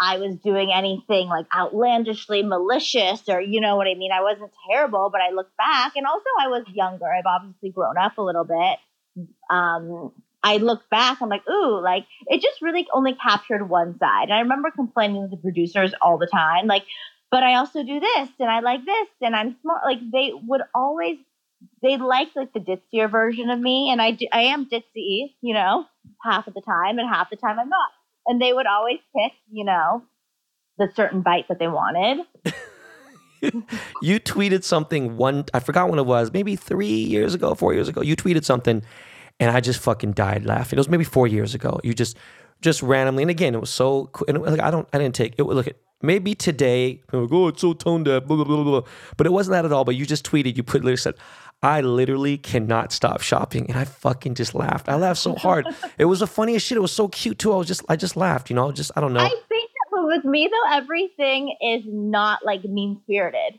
I was doing anything like outlandishly malicious or, you know what I mean? I wasn't terrible, but I look back and also I was younger. I've obviously grown up a little bit. Um, I look back, I'm like, ooh, like it just really only captured one side. And I remember complaining to the producers all the time, like, but I also do this and I like this and I'm smart. Like they would always, they like like the ditzier version of me, and I do, I am ditzy, you know, half of the time, and half the time I'm not. And they would always pick, you know, the certain bite that they wanted. <laughs> you tweeted something one I forgot when it was, maybe three years ago, four years ago. You tweeted something and I just fucking died laughing. It was maybe four years ago. You just just randomly, and again, it was so. And like I don't, I didn't take it. Look at maybe today. Like, oh, it's so tone deaf. Blah, blah, blah, blah. But it wasn't that at all. But you just tweeted. You put literally said, I literally cannot stop shopping, and I fucking just laughed. I laughed so hard. <laughs> it was the funniest shit. It was so cute too. I was just, I just laughed. You know, just I don't know. I think that with me though, everything is not like mean spirited.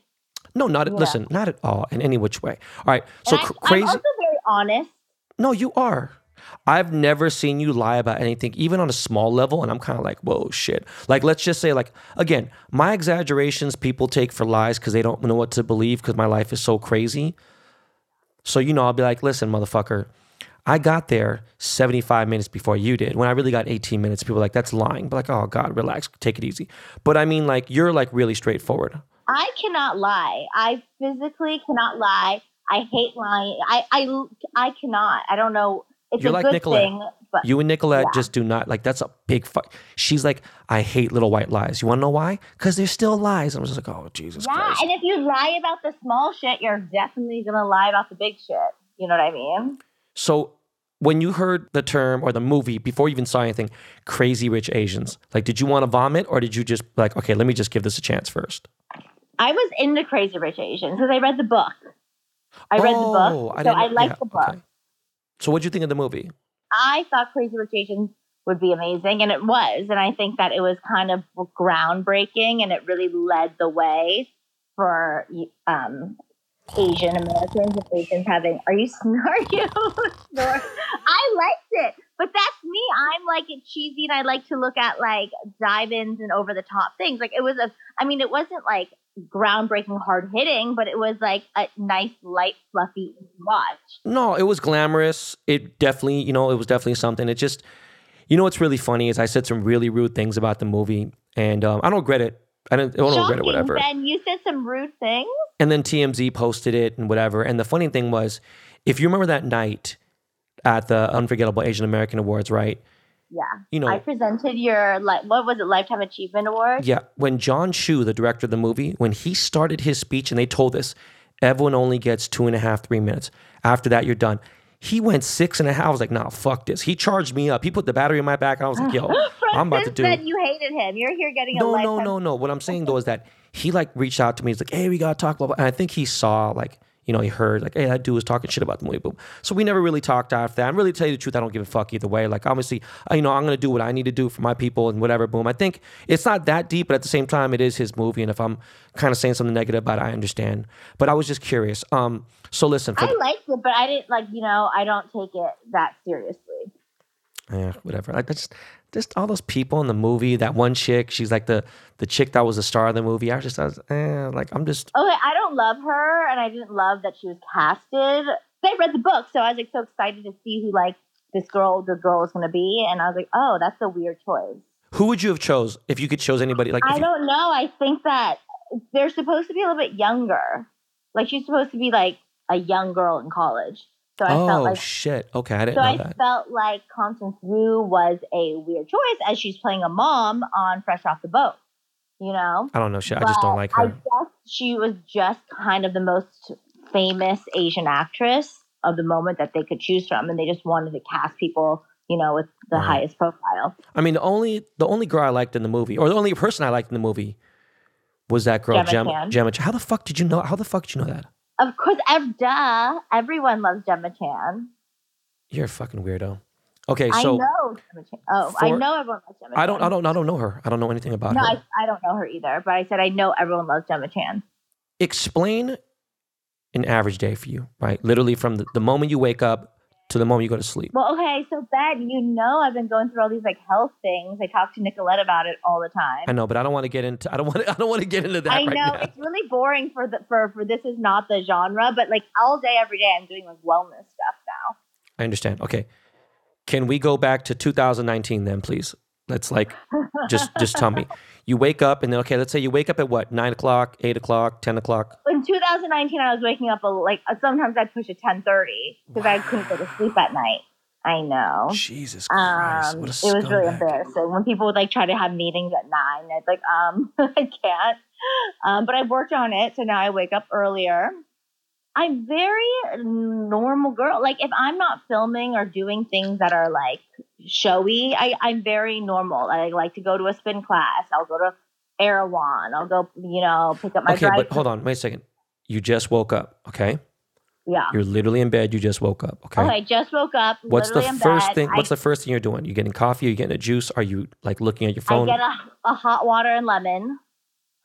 No, not Yeah. listen, not at all in any which way. All right, so And I, cr- I'm crazy. also very honest. No, you are. I've never seen you lie about anything, even on a small level. And I'm kind of like, whoa, shit. Like, let's just say, like, again, my exaggerations people take for lies because they don't know what to believe because my life is so crazy. So, you know, I'll be like, listen, motherfucker, I got there 75 minutes before you did. When I really got 18 minutes, people like, that's lying. But like, oh, God, relax, take it easy. But I mean, like, you're like really straightforward. I cannot lie. I physically cannot lie. I hate lying. I I, I cannot. I don't know. It's You're a like good Nicolette. thing, but You and Nicolette Yeah. just do not like that's a big fight. She's like, I hate little white lies. You want to know why? Because they're still lies. I'm just like, oh Jesus yeah. Christ. And if you lie about the small shit, you're definitely gonna lie about the big shit. You know what I mean? So when you heard the term or the movie before you even saw anything, Crazy Rich Asians, like, did you want to vomit or did you just like, okay, let me just give this a chance first? I was into Crazy Rich Asians because I read the book. I read the Oh, book, so I like yeah, the book. okay. So what do you think of the movie? I thought Crazy Rich Asians would be amazing, and it was. And I think that it was kind of groundbreaking, and it really led the way for um, Asian Americans and Asians having. Are you <laughs> snoring? you snore? I liked it, but that's me. I'm like it cheesy, and I like to look at like dive-ins and over the top things. Like it was a. I mean, it wasn't like groundbreaking, hard hitting, but it was like a nice, light, fluffy watch. No, it was glamorous. It definitely, you know, it was definitely something. It just, you know, what's really funny is I said some really rude things about the movie, and um, I don't regret it. I don't, I oh, don't regret it, Shocking, whatever. Ben, you said some rude things. And then TMZ posted it and whatever. And the funny thing was, if you remember that night at the Unforgettable Asian American Awards, right? Yeah. You know, I presented your like what was it, Lifetime Achievement Award? yeah, when Jon Chu, the director of the movie, when he started his speech and they told us everyone only gets two and a half, three minutes. After that, you're done. He went six and a half. I was like, nah, fuck this. He charged me up. He put the battery in my back. And I was like, yo, <laughs> I'm about to do. said you hated him. You're here getting a No, no, no, no. What I'm saying though <laughs> is that he like reached out to me. He's like, "Hey, we gotta talk." Blah, blah. And I think he saw like, you know, he heard like, "Hey, that dude was talking shit about the movie." Boom. So we never really talked after that. And really, tell you the truth, I don't give a fuck either way. Like, obviously, uh, you know, I'm gonna do what I need to do for my people and whatever. Boom. I think it's not that deep, but at the same time, it is his movie. And if I'm kind of saying something negative about it, I understand. But I was just curious. Um. So listen, for I liked it, but I didn't like, you know, I don't take it that seriously. Yeah, whatever. Like that's just all those people in the movie. That one chick, she's like the the chick that was the star of the movie. I was just, I was, eh, like, I'm just. Okay, I don't love her and I didn't love that she was casted. I read the book, so I was like so excited to see who like this girl, the girl was gonna be, and I was like, oh, that's a weird choice. Who would you have chose if you could chose anybody? Like, I you- don't know. I think that they're supposed to be a little bit younger. Like she's supposed to be like a young girl in college. So I oh felt like shit! Okay, I didn't so I that. felt like Constance Wu was a weird choice as she's playing a mom on Fresh Off the Boat. You know? I don't know shit. I just don't like her. I guess she was just kind of the most famous Asian actress of the moment that they could choose from, and they just wanted to cast people, you know, with the Right. highest profile. I mean, the only the only girl I liked in the movie, or the only person I liked in the movie, was that girl Gemma Gemma. Gemma. How the fuck did you know? How the fuck did you know that? Of course, ev- duh, everyone loves Gemma Chan. You're a fucking weirdo. Okay, so I know Gemma Chan. Oh, I know everyone loves Gemma Chan. I don't, I don't, I don't know her. I don't know anything about No, her. I, I don't know her either. But I said I know everyone loves Gemma Chan. Explain an average day for you, right? Literally from the, the moment you wake up to the moment you go to sleep. Well, okay, so Ben, you know I've been going through all these like health things. I talk to Nicolette about it all the time. I know, but I don't want to get into. I don't want. To, <laughs> I don't want to get into that I right know now. it's really boring for the for for this is not the genre, but like all day every day I'm doing like wellness stuff now. I understand. Okay. Can we go back to 2019 then, please? Let's like just just tell me. <laughs> You wake up and then okay, let's say you wake up at what nine o'clock, eight o'clock, ten o'clock. In 2019, I was waking up a, like sometimes I'd push at 10:30 because I couldn't go to sleep at night. I know. Jesus Christ! Um, what a it was really embarrassing when people would like try to have meetings at nine. It's like, um, <laughs> I can't. Um, but I've worked on it, so now I wake up earlier. I'm very normal girl. Like if I'm not filming or doing things that are like showy, I, I'm very normal. I like to go to a spin class. I'll go to Erewhon. I'll go, you know, pick up my Okay, but hold on, wait a second. You just woke up, okay? Yeah. You're literally in bed. You just woke up, okay? Okay, just woke up. What's the first bed. thing? I- What's the first thing you're doing? You're getting coffee? You're you getting a juice? Are you like looking at your phone? I get a, a hot water and lemon,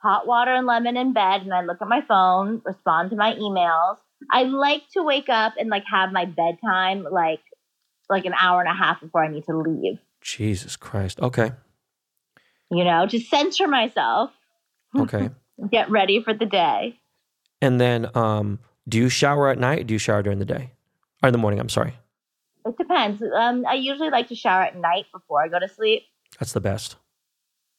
hot water and lemon in bed, and I look at my phone, respond to my emails. I like to wake up and like have my bedtime like like an hour and a half before I need to leave. Jesus Christ. Okay, You know, to center myself, okay. <laughs> get ready for the day. and then, um, do you shower at night? Or do you shower during the day or in the morning? I'm sorry. It depends. Um, I usually like to shower at night before I go to sleep. That's the best.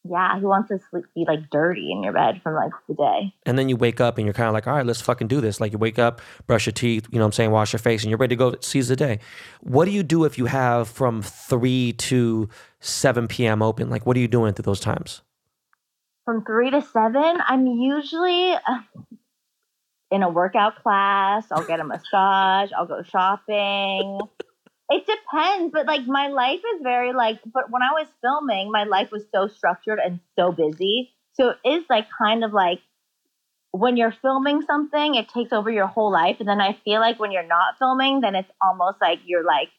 Yeah, who wants to sleep be like dirty in your bed from like the day? And then you wake up and you're kind of like, all right, let's fucking do this. Like you wake up, brush your teeth, you know what I'm saying, wash your face, and you're ready to go seize the day. What do you do if you have from 3 to 7 p.m. open? Like, what are you doing through those times? from three to seven, I'm usually uh, in a workout class. I'll get a massage. I'll go shopping. It depends, but like my life is very like. But when I was filming, my life was so structured and so busy. So it is like kind of like when you're filming something, it takes over your whole life, and then I feel like when you're not filming, then it's almost like you're like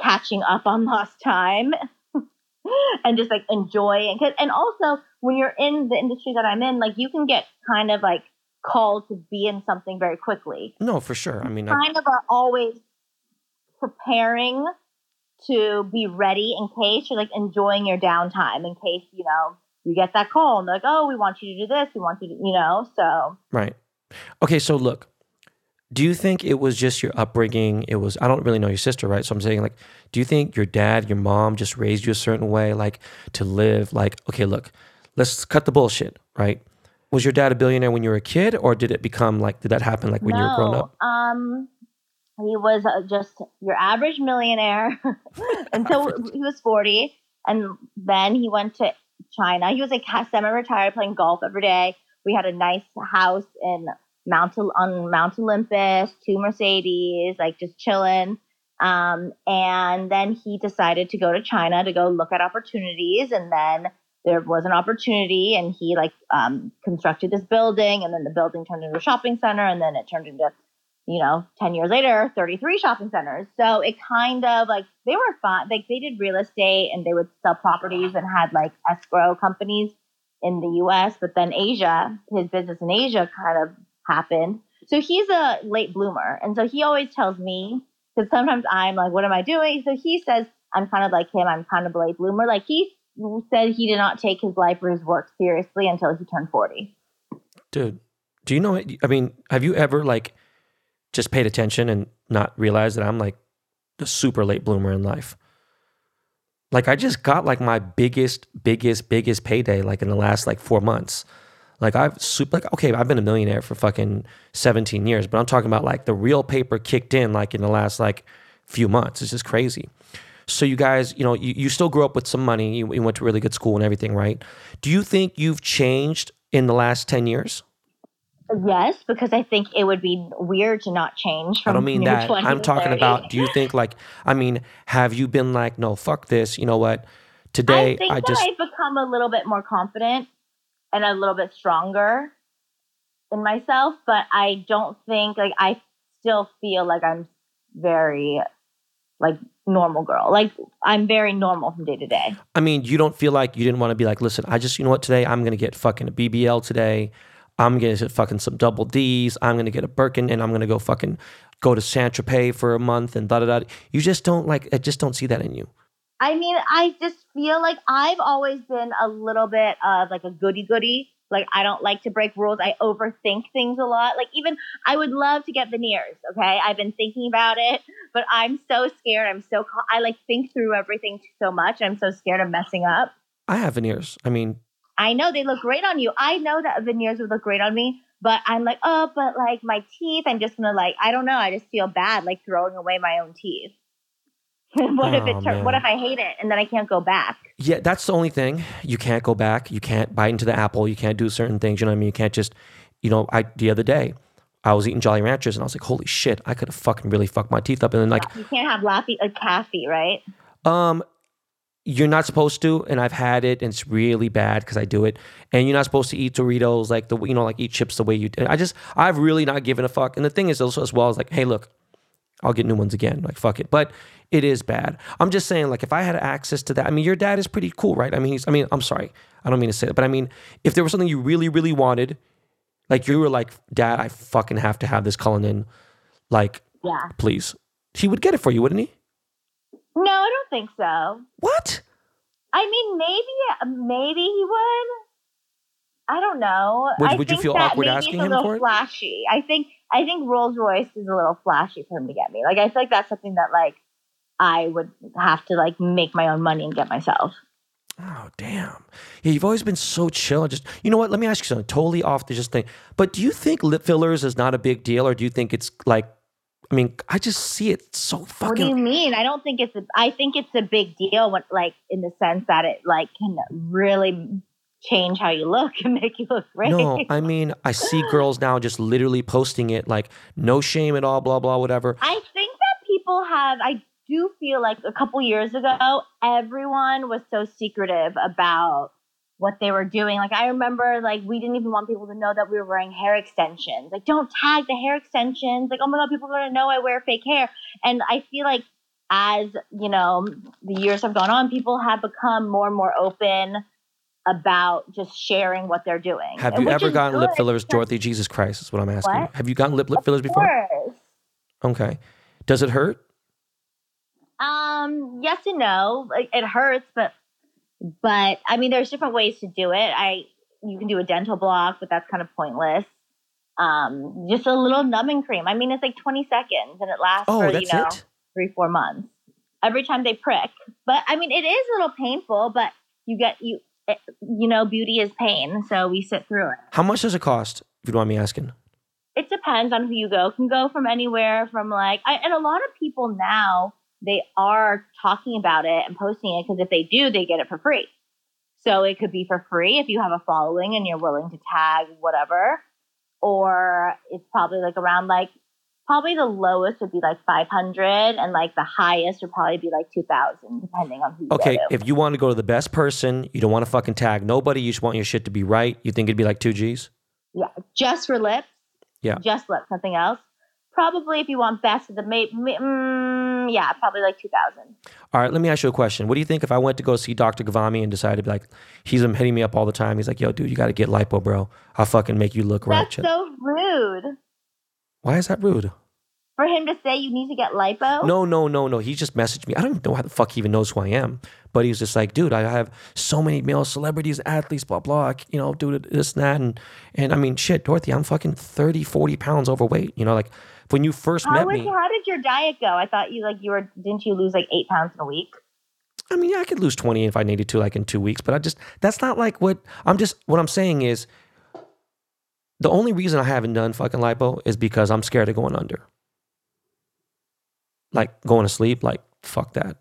catching up on <laughs> lost time <laughs> and just like enjoying. And also when you're in the industry that I'm in, like you can get kind of like called to be in something very quickly. No, for sure. I mean, I, Kind of are always preparing to be ready in case you're like enjoying your downtime in case, you know, you get that call and they're like, oh, we want you to do this. We want you to, you know, so Right. Okay, so look, do you think it was just your upbringing? It was I don't really know your sister, right? So I'm saying like, do you think your dad, your mom just raised you a certain way, like to live like, okay, look, let's cut the bullshit, right? Was your dad a billionaire when you were a kid, or did it become like did that happen like when you were grown up? Um, he was uh, just your average millionaire <laughs> until he was 40. And then he went to China. He was like semi retired playing golf every day. We had a nice house in Mount on Mount Olympus, two Mercedes, like just chilling. Um, and then he decided to go to China to go look at opportunities. And then there was an opportunity, and he like um, constructed this building, and then the building turned into a shopping center, and then it turned into you know, 10 years later, 33 shopping centers. So it kind of like they were fun. Like they did real estate and they would sell properties and had like escrow companies in the US, but then Asia, his business in Asia kind of happened. So he's a late bloomer. And so he always tells me, because sometimes I'm like, what am I doing? So he says, I'm kind of like him. I'm kind of a late bloomer. Like he said he did not take his life or his work seriously until he turned 40. Dude, do you know? I mean, have you ever like just paid attention and not realized that I'm like the super late bloomer in life? Like I just got like my biggest, biggest, biggest payday like in the last like four months. Like I've super like okay, I've been a millionaire for fucking 17 years, but I'm talking about like the real paper kicked in like in the last like few months. It's just crazy. So you guys, you know, you, you still grew up with some money. You, you went to really good school and everything, right? Do you think you've changed in the last 10 years? Yes, because I think it would be weird to not change. From I don't mean that. I'm talking 30. about. Do you think like? I mean, have you been like, no, fuck this. You know what? I Today, think I, that just I've become a little bit more confident and a little bit stronger in myself, but I don't think like I still feel like I'm very like normal girl. Like I'm very normal from day to day. I mean, you don't feel like you didn't want to be like, listen, I just, you know what? Today, I'm gonna get fucking a BBL today. I'm gonna get fucking some double D's. I'm gonna get a Birkin, and I'm gonna go fucking go to Saint Tropez for a month and da da da. You just don't like. I just don't see that in you. I mean, I just feel like I've always been a little bit of like a goody goody. Like I don't like to break rules. I overthink things a lot. Like even I would love to get veneers. Okay, I've been thinking about it, but I'm so scared. I'm so I like think through everything so much. I'm so scared of messing up. I have veneers. I mean, I know they look great on you. I know that veneers would look great on me, but I'm like, oh, but like my teeth, I'm just gonna like, I don't know. I just feel bad like throwing away my own teeth. <laughs> what if Oh, it turn, What if I hate it and then I can't go back? yeah, that's the only thing. You can't go back. You can't bite into the apple. You can't do certain things. You know what I mean? You can't just, you know, I the other day I was eating Jolly Ranchers and I was like, holy shit, I could have fucking really fucked my teeth up. And then like, You can't have laffy a taffy, right? um, you're not supposed to, and I've had it, and it's really bad because I do it. And you're not supposed to eat Doritos like the you know like eat chips the way you. do. I just I've really not given a fuck. And the thing is also as well as like, hey, look, I'll get new ones again. Like fuck it, but it is bad. I'm just saying like if I had access to that, I mean your dad is pretty cool, right? I mean he's I mean I'm sorry, I don't mean to say it, but I mean if there was something you really really wanted, like you were like, Dad, I fucking have to have this Cullinan, like Yeah. please, he would get it for you, wouldn't he? No, I don't think so. What? I mean, maybe maybe he would. I don't know. Would- I would you feel awkward asking him for it? Flashy. I think I think Rolls Royce is a little flashy for him to get me. Like I feel like that's something that like I would have to like make my own money and get myself. Oh damn! Yeah, you've always been so chill. I Just you know what? Let me ask you something totally off the just thing. But do you think lip fillers is not a big deal, or do you think it's like? I mean, I just see it so fucking. What do you mean? I don't think it's. A, I think it's a big deal when, like, in the sense that it like can really change how you look and <laughs> make you look great. No, I mean, I see girls now just literally posting it like no shame at all, blah blah, whatever. I think that people have. I do feel like a couple years ago, everyone was so secretive about what they were doing. Like I remember, like we didn't even want people to know that we were wearing hair extensions. Like don't tag the hair extensions. Like oh my god, people are gonna know I wear fake hair. And I feel like as you know, the years have gone on, people have become more and more open about just sharing what they're doing. Have you ever gotten lip fillers, Dorothy? Jesus Christ, is what I'm asking. What? Have you gotten lip lip fillers Of before? Okay. Does it hurt? Um, yes and no. It hurts, but but I mean, there's different ways to do it. I you can do a dental block, but that's kind of pointless. Um, just a little numbing cream. I mean, it's like 20 seconds, and it lasts Oh, for you know it. three four months. Every time they prick, but I mean, it is a little painful, but you get you it, you know, beauty is pain, so we sit through it. How much does it cost? If you don't mind me asking. it depends on who you go. It can go from anywhere from like, I, and a lot of people now they are talking about it and posting it because if they do, they get it for free. So it could be for free if you have a following and you're willing to tag whatever, or it's probably like around like probably the lowest would be like 500 and like the highest would probably be like 2000 depending on who Okay, if you want to go to the best person, you don't want to fucking tag nobody. You just want your shit to be right. You think it'd be like two G's? Yeah, just for lips. Yeah. Just lips, nothing else. Probably if you want best of the ma- ma- mm, yeah, probably like 2000. All right, let me ask you a question. What do you think if I went to go see Dr. Ghavami and decided to be like, he's hitting me up all the time. He's like, yo, dude, you got to get lipo, bro. I'll fucking make you look right. That's so rude Why is that rude? for him to say you need to get lipo. No, no, no, no. He just messaged me. I don't even know how the fuck he even knows who I am. But he was just like, dude, I have so many male celebrities, athletes, blah, blah. You know, dude, this and that. And, and I mean, shit, Dorothy, I'm fucking 30, 40 pounds overweight. You know, like when you first How, met was, me, how did your diet go? I thought you like you were didn't you lose like eight pounds in a week? I mean, yeah, I could lose 20 if I needed to, like in two weeks. But I just, that's not like what I'm just, what I'm saying is the only reason I haven't done fucking lipo is because I'm scared of going under. Like going to sleep, like, fuck that.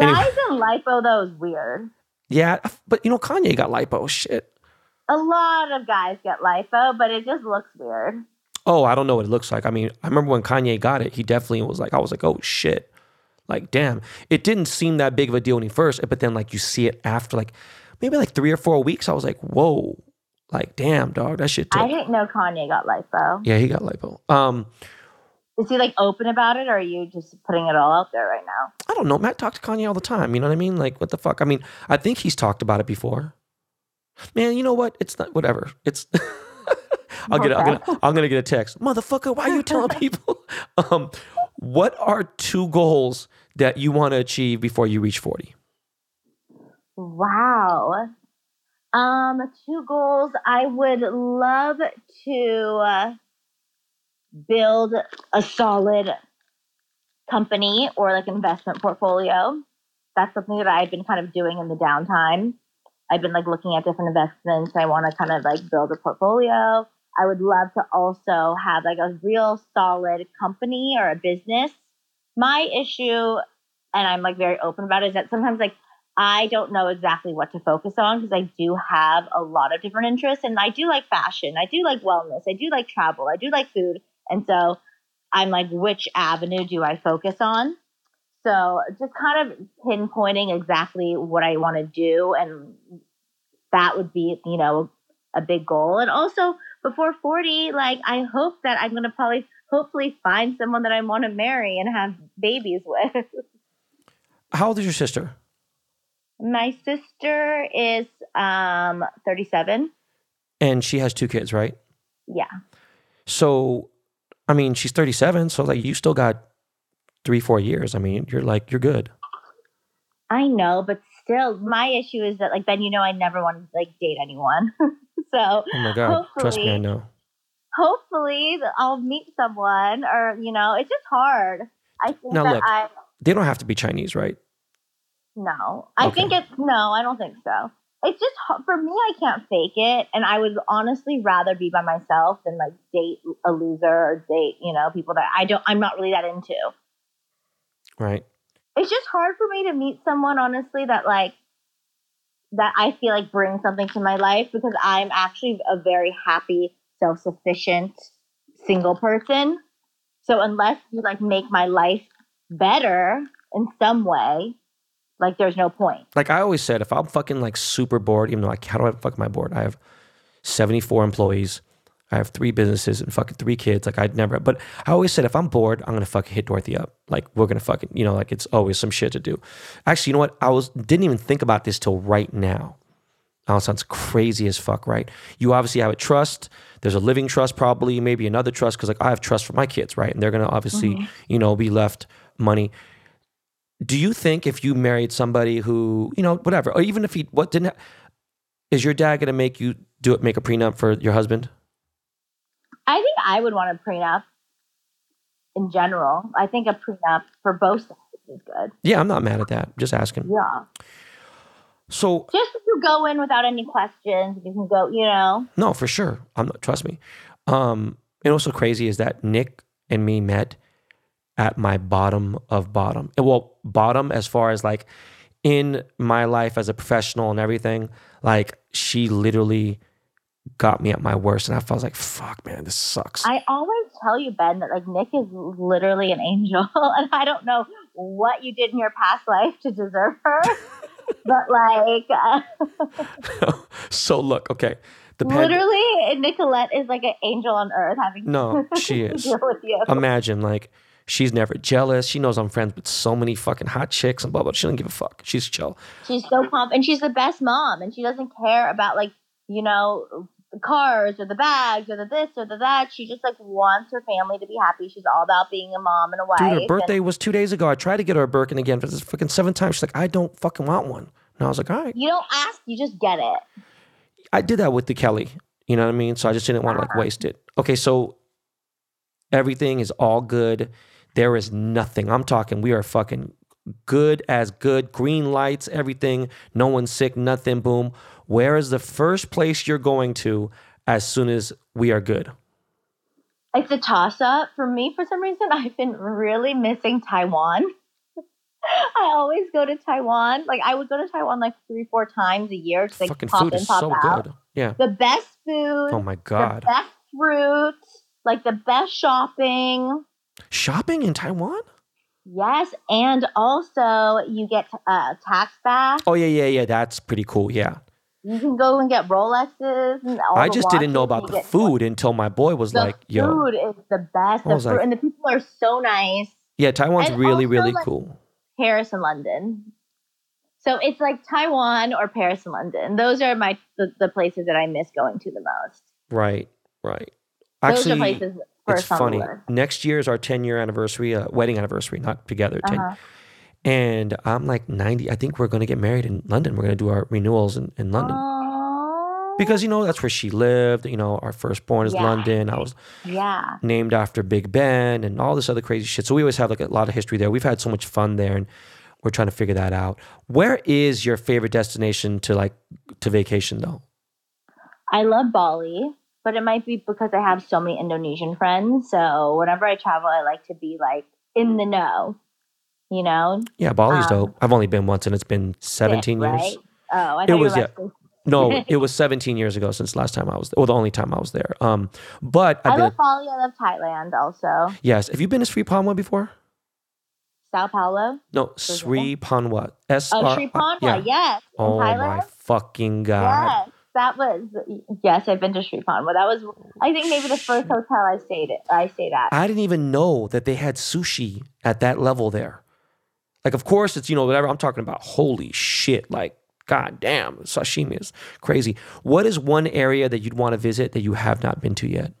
Anyway. Guys in lipo though is weird. Yeah, but you know, Kanye got lipo. Shit. A lot of guys get lipo, but it just looks weird. Oh, I don't know what it looks like. I mean, I remember when Kanye got it, he definitely was like, I was like, oh shit. Like, damn. It didn't seem that big of a deal when he first, but then like you see it after like maybe like three or four weeks, I was like, whoa. Like, damn, dog, that shit I didn't know Kanye got lipo. Yeah, he got lipo. Um, Is he like open about it, or are you just putting it all out there right now? I don't know. Matt talked to Kanye all the time. You know what I mean? Like, what the fuck? I mean, I think he's talked about it before. Man, you know what? It's not whatever. It's <laughs> I'll get. I'm gonna. I'm gonna get a text, motherfucker. Why are you telling <laughs> people? <laughs> um, what are two goals that you want to achieve before you reach forty? Wow. Um, two goals. I would love to uh, build a solid company or like investment portfolio. That's something that I've been kind of doing in the downtime. I've been like looking at different investments. I want to kind of like build a portfolio. I would love to also have like a real solid company or a business. My issue, and I'm like very open about it, is that sometimes like I don't know exactly what to focus on because I do have a lot of different interests and I do like fashion. I do like wellness. I do like travel. I do like food. And so I'm like, which avenue do I focus on? So just kind of pinpointing exactly what I want to do. And that would be, you know, a big goal. And also before 40, like, I hope that I'm going to probably hopefully find someone that I want to marry and have babies with. <laughs> How old is your sister? My sister is um 37. And she has two kids, right? Yeah. So, I mean, she's 37, so like you still got three, four years. I mean, you're like, you're good. I know, but still, my issue is that, like, Ben, you know, I never want to like date anyone. <laughs> so, Oh my God. Trust me, I know. hopefully, I'll meet someone, or you know, it's just hard. I think Now that look. I They don't have to be Chinese, right? no, I Okay. think it's no, I don't think so. It's just for me, I can't fake it, and I would honestly rather be by myself than like date a loser or date, you know, people that I don't, I'm not really that into. Right. it's just hard for me to meet someone honestly that like that I feel like bring something to my life because I'm actually a very happy, self-sufficient single person. So unless you like make my life better in some way, like there's no point. Like I always said, if I'm fucking like super bored, even though I how do I fuck my bored? I have 74 employees. I have three businesses and fucking three kids. Like I'd never, but I always said if I'm bored, I'm gonna fucking hit Dorothy up. Like we're gonna fucking, you know, like it's always some shit to do. Actually, you know what? I was didn't even think about this till right now. Oh, it sounds crazy as fuck, right? You obviously have a trust. There's a living trust, probably maybe another trust, because like I have trust for my kids, right? And they're gonna obviously, mm-hmm. you know, be left money. Do you think if you married somebody who, you know, whatever, or even if he what didn't, ha- is your dad gonna make you do it, make a prenup for your husband? I think I would want a prenup in general. I think a prenup for both sides is good. Yeah, I'm not mad at that. Just asking. Yeah. So Just if you go in without any questions, you can go, you know. no, for sure. I'm not. Trust me. Um, and what's so crazy is that Nick and me met at my bottom of bottom. And, Well, bottom as far as like in my life as a professional and everything. Like she literally got me at my worst, and I felt like, fuck, man, this sucks. I always tell you, Ben, that like Nick is literally an angel, <laughs> and I don't know what you did in your past life to deserve her, <laughs> but like uh, <laughs> so look, okay, the pand- literally, Nicolette is like an angel on earth having No, she is. deal with you. Imagine like she's never jealous. She knows I'm friends with so many fucking hot chicks and blah blah. She doesn't give a fuck. She's chill. She's so pumped, and she's the best mom, and she doesn't care about like you know the cars or the bags or the this or the that. She just like wants her family to be happy. She's all about being a mom and a wife. Dude, her and- birthday was two days ago. I tried to get her a Birkin again for this fucking seven times. She's like, I don't fucking want one. And I was like, all right. you don't ask, you just get it. I did that with the Kelly. You know what I mean? So I just didn't want to like uh-huh. waste it. Okay, so everything is all good. There is nothing. I'm talking, we are fucking good as good. Green lights, everything. No one's sick, nothing. Boom. Where is the first place you're going to as soon as we are good? It's a toss up for me. For some reason, <laughs> I've been really missing Taiwan. <laughs> I always go to Taiwan. Like I would go to Taiwan like three, four times a year. Just like fucking pop food in, is pop so out. good. Yeah. The best food. Oh my The God. best fruit. Like the best shopping. Shopping in Taiwan? Yes, and also you get uh, tax back. Oh, yeah, yeah, yeah. That's pretty cool. Yeah. You can go and get Rolexes. And all I just didn't know about the get- food until my boy was The like, yo. food is the best. The fruit, like- and the people are so nice. Yeah, Taiwan's And really, also, really like- cool. Paris and London. So it's like Taiwan or Paris and London. Those are my the, the places that I miss going to the most. Right, right. Those Actually, are places it's funny. Next year is our 10 year anniversary, uh, wedding anniversary, not together. 10. Uh-huh. And I'm like 90. I think we're going to get married in London. We're going to do our renewals in, in London. Aww. because you know that's where she lived. You know, our firstborn is Yeah. London. I was Yeah. named after Big Ben and all this other crazy shit. So we always have like a lot of history there. We've had so much fun there, and we're trying to figure that out. Where is your favorite destination to like to vacation though? I love Bali, but it might be because I have so many Indonesian friends. So whenever I travel, I like to be like in the know. You know, Yeah, Bali's Um, dope. I've only been once, and it's been seventeen Sick, years. right? Oh, I It thought was, you yeah. <laughs> No, <laughs> it was 17 years ago since last time I was, or the only time I was there. Um, but I've I been, love Bali. I love Thailand also. yes. Have you been to Sri Panwa before? Sao Paulo. No, Sri Panwa. S Oh, Sri Panwa. yeah. Yes. In Oh my fucking god! Yes, that was yes. I've been to Sri Panwa. That was I think maybe the first hotel I stayed at. I stayed at. I didn't even know that they had sushi at that level there. Like, of course, it's you know whatever I'm talking about. Holy shit! Like, god damn, sashimi is crazy. What is one area that you'd want to visit that you have not been to yet?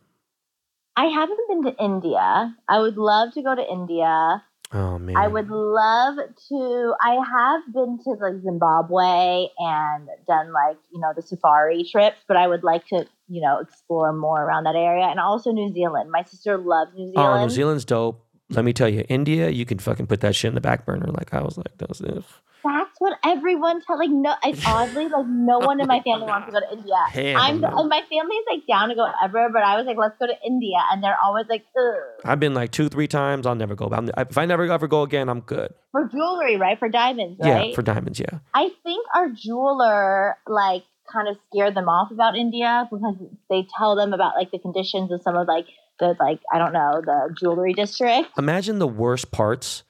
I haven't been to India. I would love to go to India. Oh man, I would love to. I have been to like Zimbabwe and done like you know the safari trips, but I would like to you know explore more around that area and also New Zealand. My sister loves New Zealand. Oh, New Zealand's dope. Let me tell you, India, you can fucking put that shit in the back burner. Like I was like, that was it. That's what everyone tell like no. It's <laughs> oddly like no one in my family wants to go to India. Hell I'm no. and my family's like down to go ever, but I was like, let's go to India, and they're always like, Ugh. I've been like two, three times. I'll never go. I'm, if I never ever go again, I'm good. for jewelry, right? For diamonds, right? Yeah, for diamonds. Yeah. I think our jeweler like kind of scared them off about India because they tell them about like the conditions of some of like the like I don't know the jewelry district. Imagine the worst parts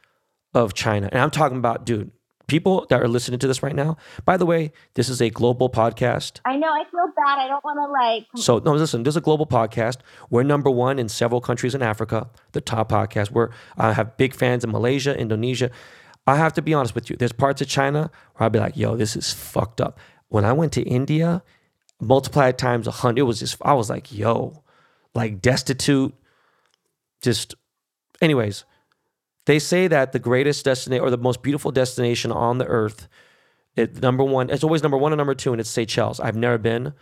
of China, and I'm talking about, dude. People that are listening to this right now. By the way, this is a global podcast. I know I feel bad. I don't want to like. So no, listen. This is a global podcast. We're number one in several countries in Africa. The top podcast. We're I have big fans in Malaysia, Indonesia. I have to be honest with you. There's parts of China where I'd be like, "Yo, this is fucked up." When I went to India, multiplied times a hundred, it was just. I was like, "Yo," like destitute. Just, anyways, they say that the greatest destination or the most beautiful destination on the earth, it number one. It's always number one and number two, and it's Seychelles. I've never been,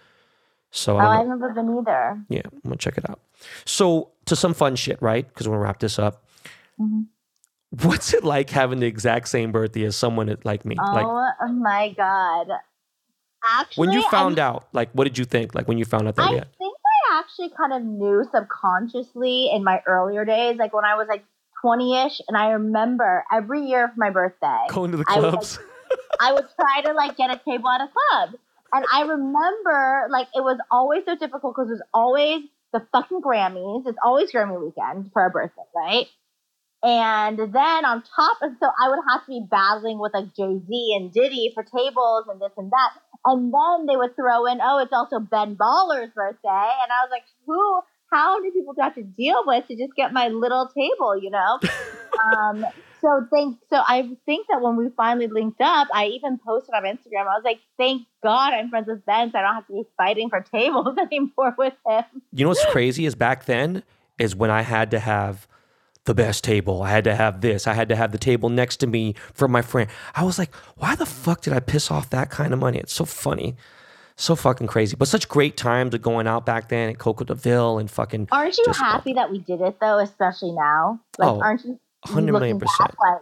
so I Oh. I've never been either. Yeah, I'm gonna check it out. So to some fun shit, right? Because we're gonna wrap this up. Mhm. What's it like having the exact same birthday as someone like me? like oh my god! Actually, when you I'm- found out, like what did you think? Like when you found out that I yeah. I actually kind of knew subconsciously in my earlier days, like when I was like 20 ish. And I remember every year for my birthday, Going to the I was, like, clubs. I would try to like get a table at a club. And I remember like it was always so difficult because it was always the fucking Grammys. It's always Grammy weekend for our birthday, right? And then on top of so I would have to be battling with like Jay Z and Diddy for tables and this and that. And then they would throw in, oh, it's also Ben Baller's birthday. And I was like, who, how do people have to deal with to just get my little table, you know? <laughs> um, so thank, so I think that when we finally linked up, I even posted on Instagram, I was like, thank God I'm friends with Ben, so I don't have to be fighting for tables <laughs> anymore with him. You know what's crazy is back then is when I had to have the best table. I had to have this. I had to have the table next to me for my friend. I was like, why the fuck did I piss off that kind of money? It's so funny. So fucking crazy. But such great times of going out back then at Coco De Ville and fucking Aren't you Just- happy that we did it though, especially now? Like, Oh, aren't you? 100 million percent. back, Like,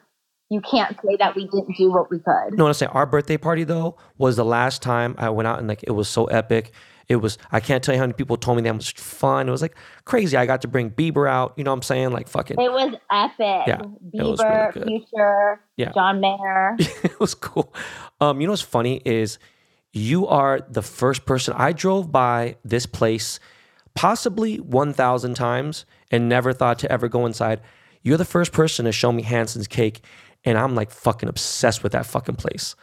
you can't say that we didn't do what we could. No, I'm saying our birthday party though was the last time I went out and like it was so epic. It was I can't tell you how many people told me that was fun. It was like crazy. I got to bring Bieber out. You know what I'm saying? Like fucking It was epic. Yeah, it was Bieber, really. Future, Yeah. John Mayer. <laughs> it was cool. Um, you know what's funny is you are the first person I drove by this place possibly 1,000 times and never thought to ever go inside. You're the first person to show me Hansen's cake, and I'm like fucking obsessed with that fucking place.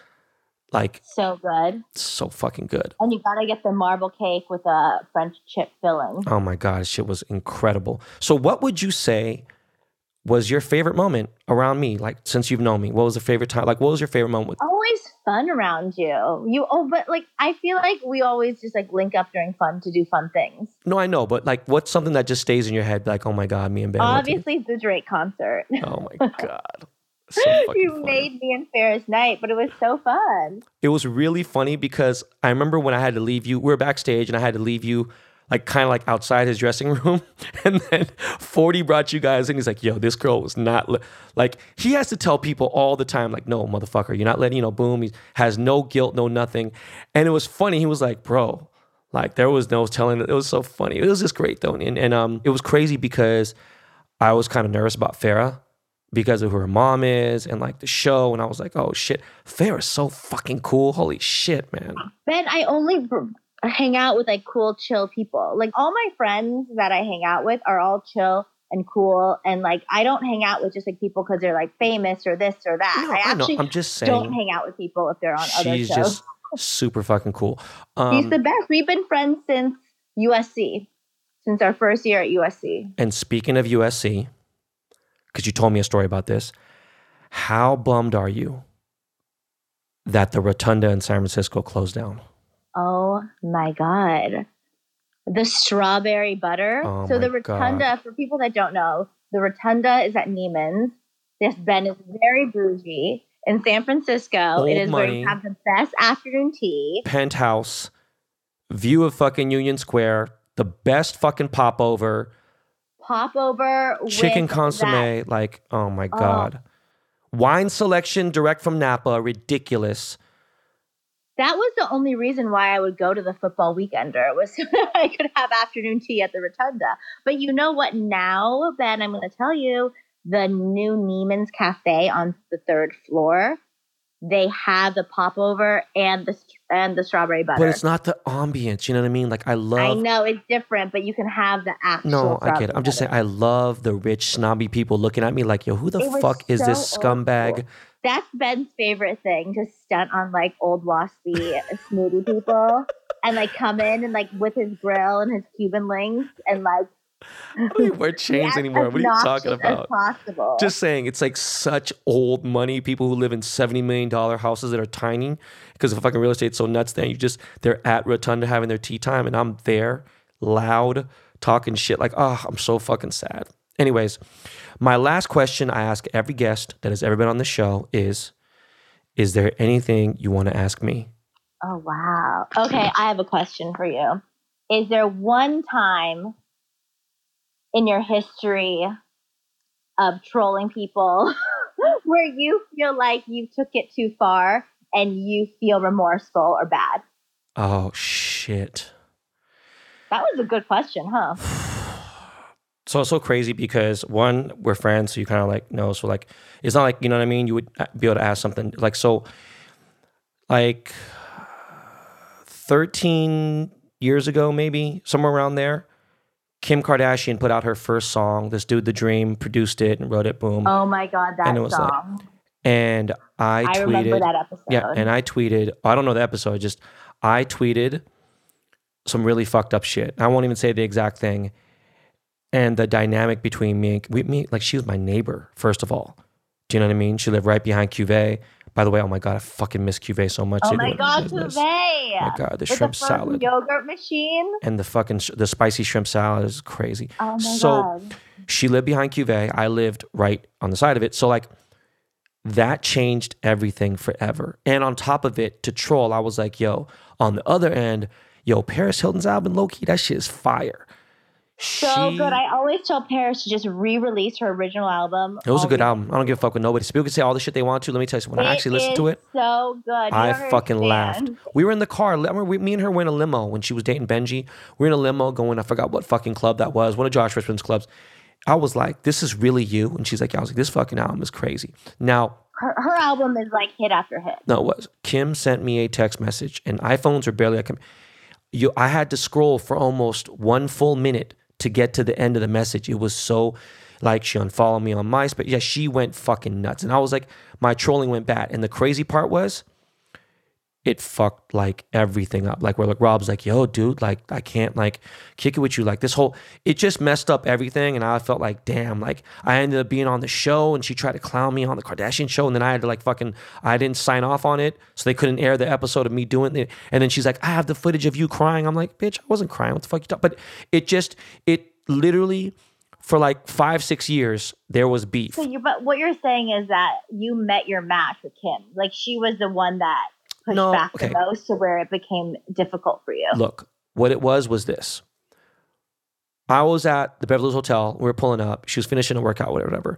Like, so good. so fucking good. And you gotta get the marble cake with a French chip filling. Oh my God, shit was incredible. So, what would you say was your favorite moment around me? Like, since you've known me, what was the favorite time? Like, what was your favorite moment? With- Always fun around you. You oh, but like I feel like we always just like link up during fun to do fun things. no, I know, but like, what's something that just stays in your head? Like, oh my God, me and Ben. Obviously, the Drake concert. Oh my <laughs> God. So <laughs> you funny. made me and Ferris night, but it was so fun. it was really funny because I remember when I had to leave you, we were backstage and I had to leave you like kind of like outside his dressing room. <laughs> And then 40 brought you guys in. He's like, yo, this girl was not li-. like, he has to tell people all the time, like, no, motherfucker, you're not letting, you know, boom. He has no guilt, no nothing. And it was funny. He was like, bro, like there was no telling. It was so funny. It was just great though. And, and um, it was crazy because I was kind of nervous about Farrah because of who her mom is and like the show. And I was like, oh shit, Fair is so fucking cool. Holy shit, man. Ben, I only hang out with like cool, chill people. Like all my friends that I hang out with are all chill and cool. And like I don't hang out with just like people because they're like famous or this or that. No, I I know. actually I'm just saying, don't hang out with people if they're on other she's shows. just super fucking cool. He's Um, the best. We've been friends since USC, since our first year at USC. and speaking of USC, because you told me a story about this, how bummed are you that the rotunda in San Francisco closed down? Oh my god. The strawberry butter. Oh so the my God. rotunda, for people that don't know, the rotunda is at Neiman's. This Ben is very bougie. In San Francisco, Old it is where you have the best afternoon tea. Penthouse, view of fucking Union Square, the best fucking popover, Popover chicken consomme. that- Like, oh my oh. God. Wine selection direct from Napa, ridiculous. That was the only reason why I would go to the football weekender was <laughs> so that I could have afternoon tea at the rotunda. But you know what? Now, Ben, I'm going to tell you the new Neiman's Cafe on the third floor. They have the popover and the and the strawberry butter. But it's not the ambience, you know what I mean? Like, I love I know it's different, but you can have the actual. No, I get it. I'm just saying. I love the rich, snobby people looking at me like, yo, who the It fuck is this so scumbag? That's Ben's favorite thing to stunt on like old waspy smoothie people and like come in and like with his grill and his Cuban links and like I don't even wear chains anymore. What are you talking about? possible. Just saying, it's like such old money. People who live in seventy million dollar houses that are tiny because of fucking real estate's so nuts. Then you just they're at Rotunda having their tea time, and I'm there, loud, talking shit. Like, oh, I'm so fucking sad. Anyways, my last question I ask every guest that has ever been on the show is: Is there anything you want to ask me? oh wow. Okay, I have a question for you. Is there one time in your history of trolling people <laughs> where you feel like you took it too far and you feel remorseful or bad? Oh shit. That was a good question, huh? <sighs> so it's so crazy because one, we're friends, so you kind of like know. So like, it's not like you know what I mean. You would be able to ask something like so, like thirteen years ago, maybe somewhere around there. Kim Kardashian put out her first song. This dude, The Dream, produced it and wrote it. Boom. Oh my god, that And it was like, song. and I, I, tweeted. remember that episode. Yeah, and I tweeted. Oh, I don't know the episode. Just I tweeted some really fucked up shit. I won't even say the exact thing. And the dynamic between me and we, me, like she was my neighbor. First of all, do you know what I mean? She lived right behind Cuvée. By the way, oh my god, I fucking miss Cuvée so much. oh my god. Cuvée! Oh my god, the With shrimp the salad yogurt machine. and the fucking sh- the spicy shrimp salad is crazy. Oh my So- god. She lived behind Cuvée. I lived right on the side of it. So like that changed everything forever. And on top of it, to troll, I was like, yo, on the other end, yo, Paris Hilton's album, low key, that shit is fire. So She- good. I always tell Paris to just re-release her original album. It was a good album. I don't give a fuck with nobody. People can say all the shit they want to. Let me tell you, something. when I actually listened to it, So good. I don't fucking laughed. We were in the car. I remember we, me and her were in a limo when she was dating Benji. We were in a limo going, I forgot what fucking club that was, one of Josh Richman's clubs. I was like, this is really you? And she's like, yeah. I was like, this fucking album is crazy. Now, Her, her album is like hit after hit. No, it was Kim sent me a text message, and iPhones are barely like you. I had to scroll for almost one full minute to get to the end of the message. It was so like she unfollowed me on MySpace. Yeah, she went fucking nuts, and I was like, my trolling went bad. And the crazy part was, it fucked like everything up. Like where like Rob's like, yo, dude, like I can't like kick it with you. Like this whole it just messed up everything. And I felt like, damn, like I ended up being on the show and she tried to clown me on the Kardashian show. And then I had to like fucking I didn't sign off on it. So they couldn't air the episode of me doing it. And then she's like, I have the footage of you crying. I'm like, bitch, I wasn't crying. What the fuck you talking? But it just it literally for like five, six years, there was beef. So you, but what you're saying is that you met your match with Kim. Like she was the one that pushed No, back okay. the most to where it became difficult for you. Look, what it was was this. I was at the Beverly Hills Hotel. We were pulling up. She was finishing a workout, whatever, whatever.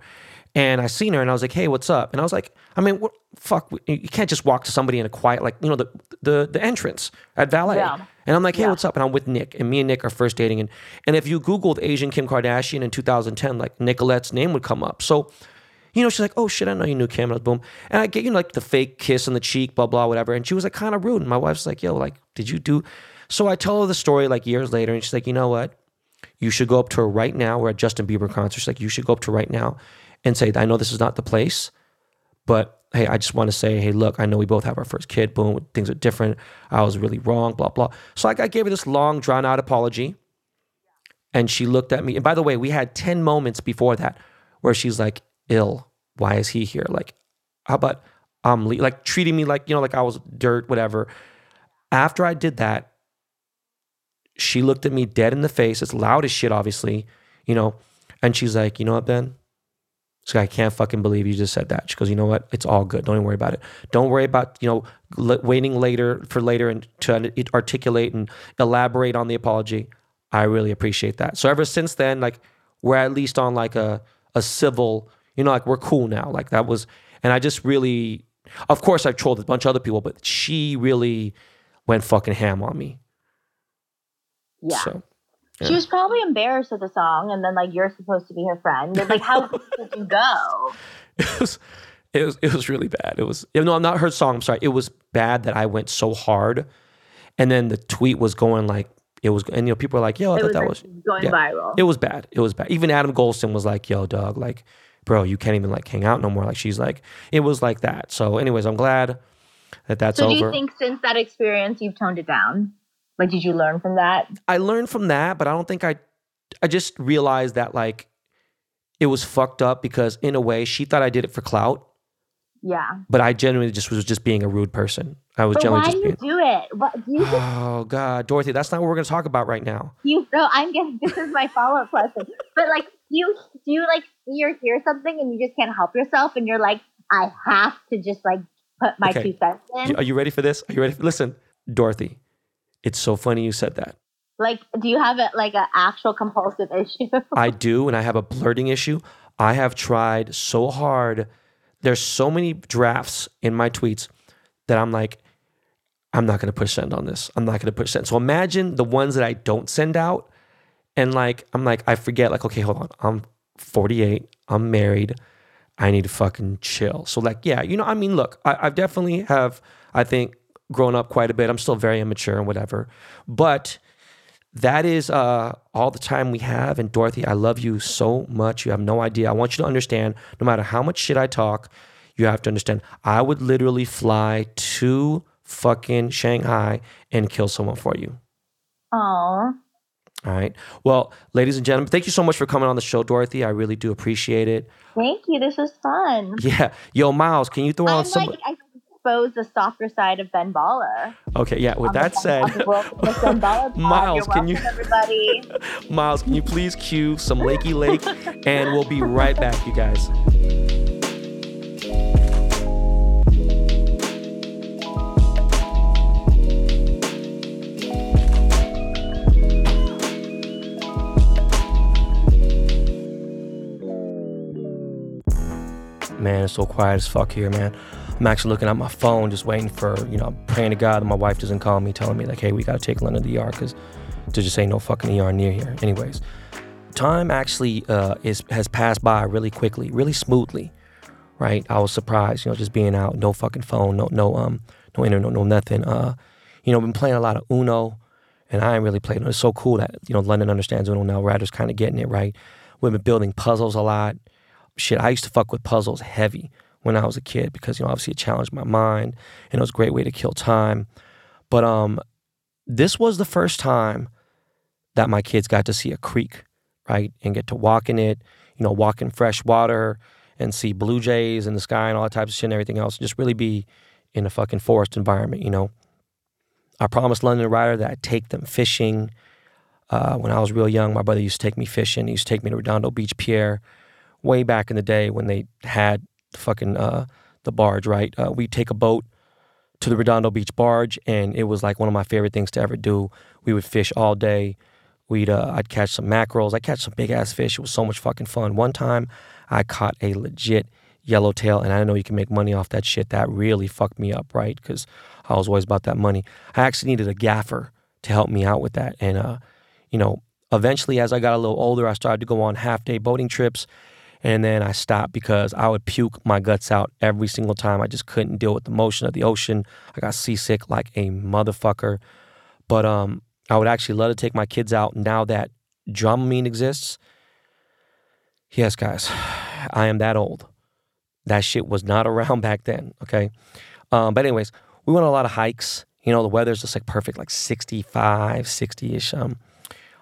And I seen her, and I was like, "Hey, what's up?" And I was like, "I mean, what, fuck, you can't just walk to somebody in a quiet, like you know, the the the entrance at Valet." Yeah. And I'm like, "Hey, Yeah. what's up?" And I'm with Nick, and me and Nick are first dating. And and if you Googled Asian Kim Kardashian in 2010, like Nicolette's name would come up. So you know, she's like, oh shit, I know you knew was boom. And I get, you know, like the fake kiss on the cheek, blah, blah, whatever. And she was like kind of rude. And my wife's like, yo, like, did you do? So I tell her the story like years later. And she's like, you know what? You should go up to her right now. We're at Justin Bieber concert. She's like, you should go up to her right now and say, I know this is not the place, but hey, I just want to say, hey, look, I know we both have our first kid. Boom, things are different. I was really wrong, blah, blah. So like, I gave her this long, drawn out apology. And she looked at me. And by the way, we had 10 moments before that where she's like, ill. Why is he here? Like, how about um like treating me like, you know, like I was dirt, whatever. After I did that, she looked at me dead in the face. It's loud as shit, obviously, you know. And she's like, you know what, Ben? She's I can't fucking believe you just said that. She goes, you know what? It's all good. Don't even worry about it. Don't worry about, you know, l- waiting later for later and to articulate and elaborate on the apology. I really appreciate that. So ever since then, like we're at least on like a a civil, you know, like we're cool now. Like that was, and I just really, of course, I've trolled a bunch of other people, but she really went fucking ham on me. yeah. So She was probably embarrassed of the song, and then like you're supposed to be her friend. And, like, how <laughs> did you go? it was, it was, it was really bad. It was, no, I'm not her song. I'm sorry. It was bad that I went so hard, and then the tweet was going like it was, and you know, people were like, "Yo, I It thought was that like, was." going yeah. viral. It was bad. It was bad. Even Adam Goldstein was like, "Yo, dog, like, bro, you can't even like hang out no more." Like she's like, it was like that. So, anyways, I'm glad that that's so do over. you think since that experience you've toned it down? Like, did you learn from that? I learned from that, but I don't think I. I just realized that like it was fucked up because in a way she thought I did it for clout, Yeah. but I genuinely just was just being a rude person. I was But genuinely why just do you being. do it? What do you just Oh God, Dorothy, that's not what we're gonna talk about right now. you no, I'm getting this is my follow up question. But like you do you like see or hear something and you just can't help yourself and you're like, I have to just like put my Okay. two cents in? Are you ready for this? Are you ready? For, listen, Dorothy, it's so funny you said that. Like, do you have it like an actual compulsive <laughs> issue? I do, and I have a blurting issue. I have tried so hard. There's so many drafts in my tweets that I'm like, I'm not going to push send on this. I'm not going to push send. So imagine the ones that I don't send out, and like I'm like I forget. Like okay, hold on. I'm 48. I'm married. I need to fucking chill. So like yeah, you know. I mean, look, I, I've definitely have. I think grown up quite a bit. I'm still very immature and whatever, but that is uh, all the time we have. And Dorothy, I love you so much. You have no idea. I want you to understand no matter how much shit I talk, you have to understand. I would literally fly to fucking Shanghai and kill someone for you. Oh, All right. Well, ladies and gentlemen, thank you so much for coming on the show, Dorothy. I really do appreciate it. thank you. This was fun. Yeah. Yo, Miles, can you throw on I'm some? like, I expose the softer side of Ben Baller. okay. Yeah. With that said, on the World Famous Ben Baller <laughs> pod. Miles, can you- everybody? <laughs> Miles, can you please cue some Lakey Lake? <laughs> And we'll be right back, you guys. Man, it's so quiet as fuck here, man. I'm actually looking at my phone, just waiting for, you know, praying to God that my wife doesn't call me, telling me, like, hey, we gotta take London to the ER, because there just ain't no fucking ER near here. Anyways, time actually uh, is has passed by really quickly, really smoothly, right? I was surprised, you know, just being out, no fucking phone, no no um no internet, no, no nothing. Uh, you know, been playing a lot of Uno, and I ain't really played. It's so cool that you know London understands Uno now. Ryder's kind of getting it right. We've been building puzzles a lot. Shit, I used to fuck with puzzles heavy when I was a kid because you know obviously it challenged my mind and it was a great way to kill time. But um, this was the first time that my kids got to see a creek, right, and get to walk in it. You know, walk in fresh water and see blue jays in the sky and all that types of shit and everything else. Just really be in a fucking forest environment. You know, I promised London and Ryder that I'd take them fishing. Uh, when I was real young, my brother used to take me fishing. He used to take me to Redondo Beach Pier, way back in the day when they had fucking uh, the barge. Right, uh, we'd take a boat to the Redondo Beach barge, and it was like one of my favorite things to ever do. We would fish all day. We'd uh, I'd catch some mackerels. I catch some big ass fish. It was so much fucking fun. One time, I caught a legit yellowtail, and I know you can make money off that shit. That really fucked me up, right? Because I was always about that money. I actually needed a gaffer to help me out with that, and uh, you know, eventually as I got a little older, I started to go on half day boating trips. And then I stopped because I would puke my guts out every single time. I just couldn't deal with the motion of the ocean. I got seasick like a motherfucker. But um, I would actually love to take my kids out now that Dramamine exists. Yes, guys, <sighs> I am that old. That shit was not <laughs> around back then, okay? Um, but, anyways, we went on a lot of hikes. You know, the weather's just like perfect, like 65, 60 ish. Um,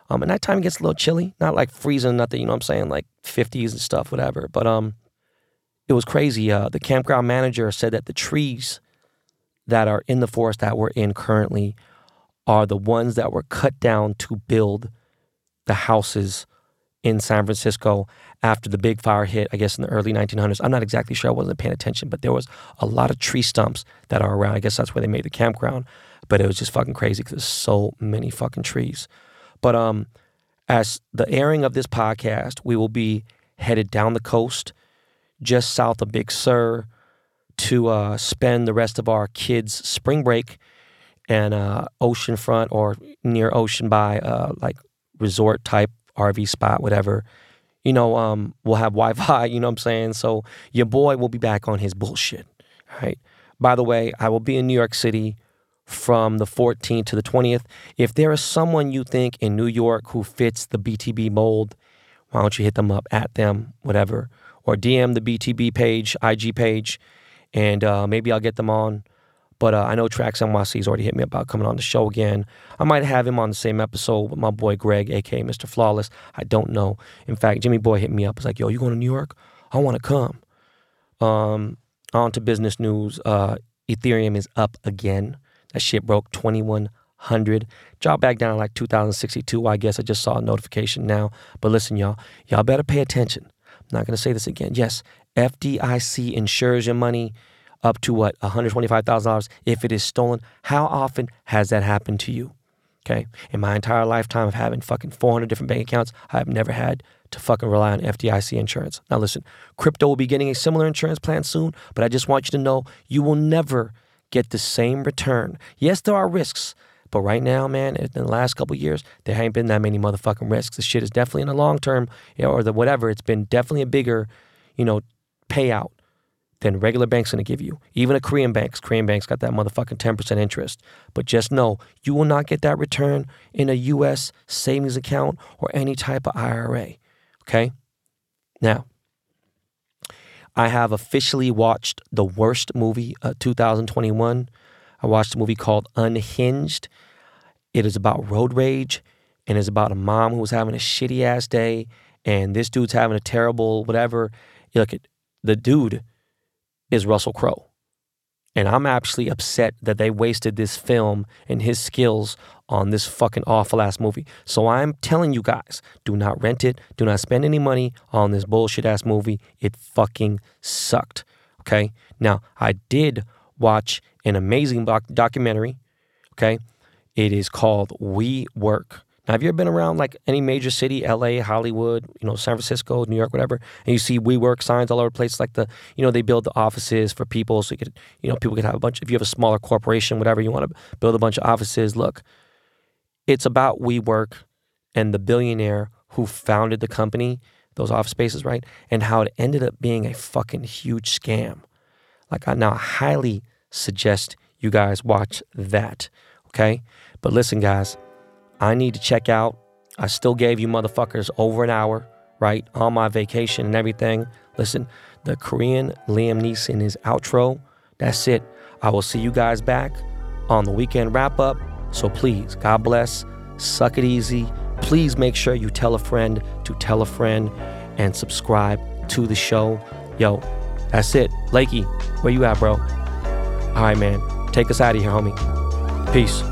um, and that time it gets a little chilly, not like freezing, nothing, you know what I'm saying, like 50s and stuff, whatever. But um, it was crazy. Uh, the campground manager said that the trees that are in the forest that we're in currently are the ones that were cut down to build the houses in San Francisco after the big fire hit, I guess in the early 1900s. I'm not exactly sure, I wasn't paying attention, but there was a lot of tree stumps that are around. I guess that's where they made the campground. But it was just fucking crazy because there's so many fucking trees. But um, as the airing of this podcast, we will be headed down the coast, just south of Big Sur, to uh, spend the rest of our kids' spring break and uh, oceanfront or near ocean by uh, like resort type RV spot, whatever. You know, um, we'll have <laughs> Wi Fi, you know what I'm saying? So your boy will be back on his bullshit. Right. By the way, I will be in New York City from the 14th to the 20th. If there is someone you think in New York who fits the BTB mold, why don't you hit them up at them, whatever, or DM the BTB page, IG page, and uh, maybe I'll get them on. But uh, I know Trax NYC's already hit me about coming on the show again. I might have him on the same episode with my boy Greg, aka Mr. Flawless. I don't know. In fact, Jimmy Boy hit me up. He's like, "Yo, you going to New York? I want to come." Um, on to business news. Uh, Ethereum is up again. That shit broke 2100. Dropped back down like 2062. I guess I just saw a notification now. But listen, y'all, y'all better pay attention. I'm not going to say this again. Yes, FDIC insures your money up to what, $125,000 if it is stolen. How often has that happened to you? Okay. In my entire lifetime of having fucking 400 different bank accounts, I have never had to fucking rely on FDIC insurance. Now, listen, crypto will be getting a similar insurance plan soon, but I just want you to know you will never get the same return. Yes, there are risks, but right now, man, in the last couple years, there ain't been that many motherfucking risks. The shit is definitely in the long term, you know, or the whatever. It's been definitely a bigger, you know, payout than regular banks gonna give you. Even a Korean banks, Korean banks got that motherfucking 10% interest. But just know you will not get that return in a US savings account or any type of IRA. Okay? Now, I have officially watched the worst movie uh, of 2021. I watched a movie called Unhinged. It is about road rage and it's about a mom who was having a shitty ass day and this dude's having a terrible whatever. Look at the dude is Russell Crowe. And I'm actually upset that they wasted this film and his skills on this fucking awful ass movie. So I'm telling you guys, do not rent it. Do not spend any money on this bullshit ass movie. It fucking sucked. Okay. Now, I did watch an amazing doc- documentary. Okay. It is called WeWork. Now, have you ever been around like any major city, LA, Hollywood, you know, San Francisco, New York, whatever, and you see WeWork signs all over the place, like the, you know, they build the offices for people so you could, you know, people could have a bunch, if you have a smaller corporation, whatever, you want to build a bunch of offices. Look, it's about WeWork and the billionaire who founded the company, those office spaces, right? And how it ended up being a fucking huge scam. Like, I now highly suggest you guys watch that, okay? But listen, guys, I need to check out. I still gave you motherfuckers over an hour, right? On my vacation and everything. Listen, the Korean Liam Neeson is outro. That's it. I will see you guys back on the weekend wrap up. So please, God bless. Suck it easy. Please make sure you tell a friend to tell a friend and subscribe to the show. Yo, that's it. Lakey, where you at, bro? All right, man. Take us out of here, homie. Peace.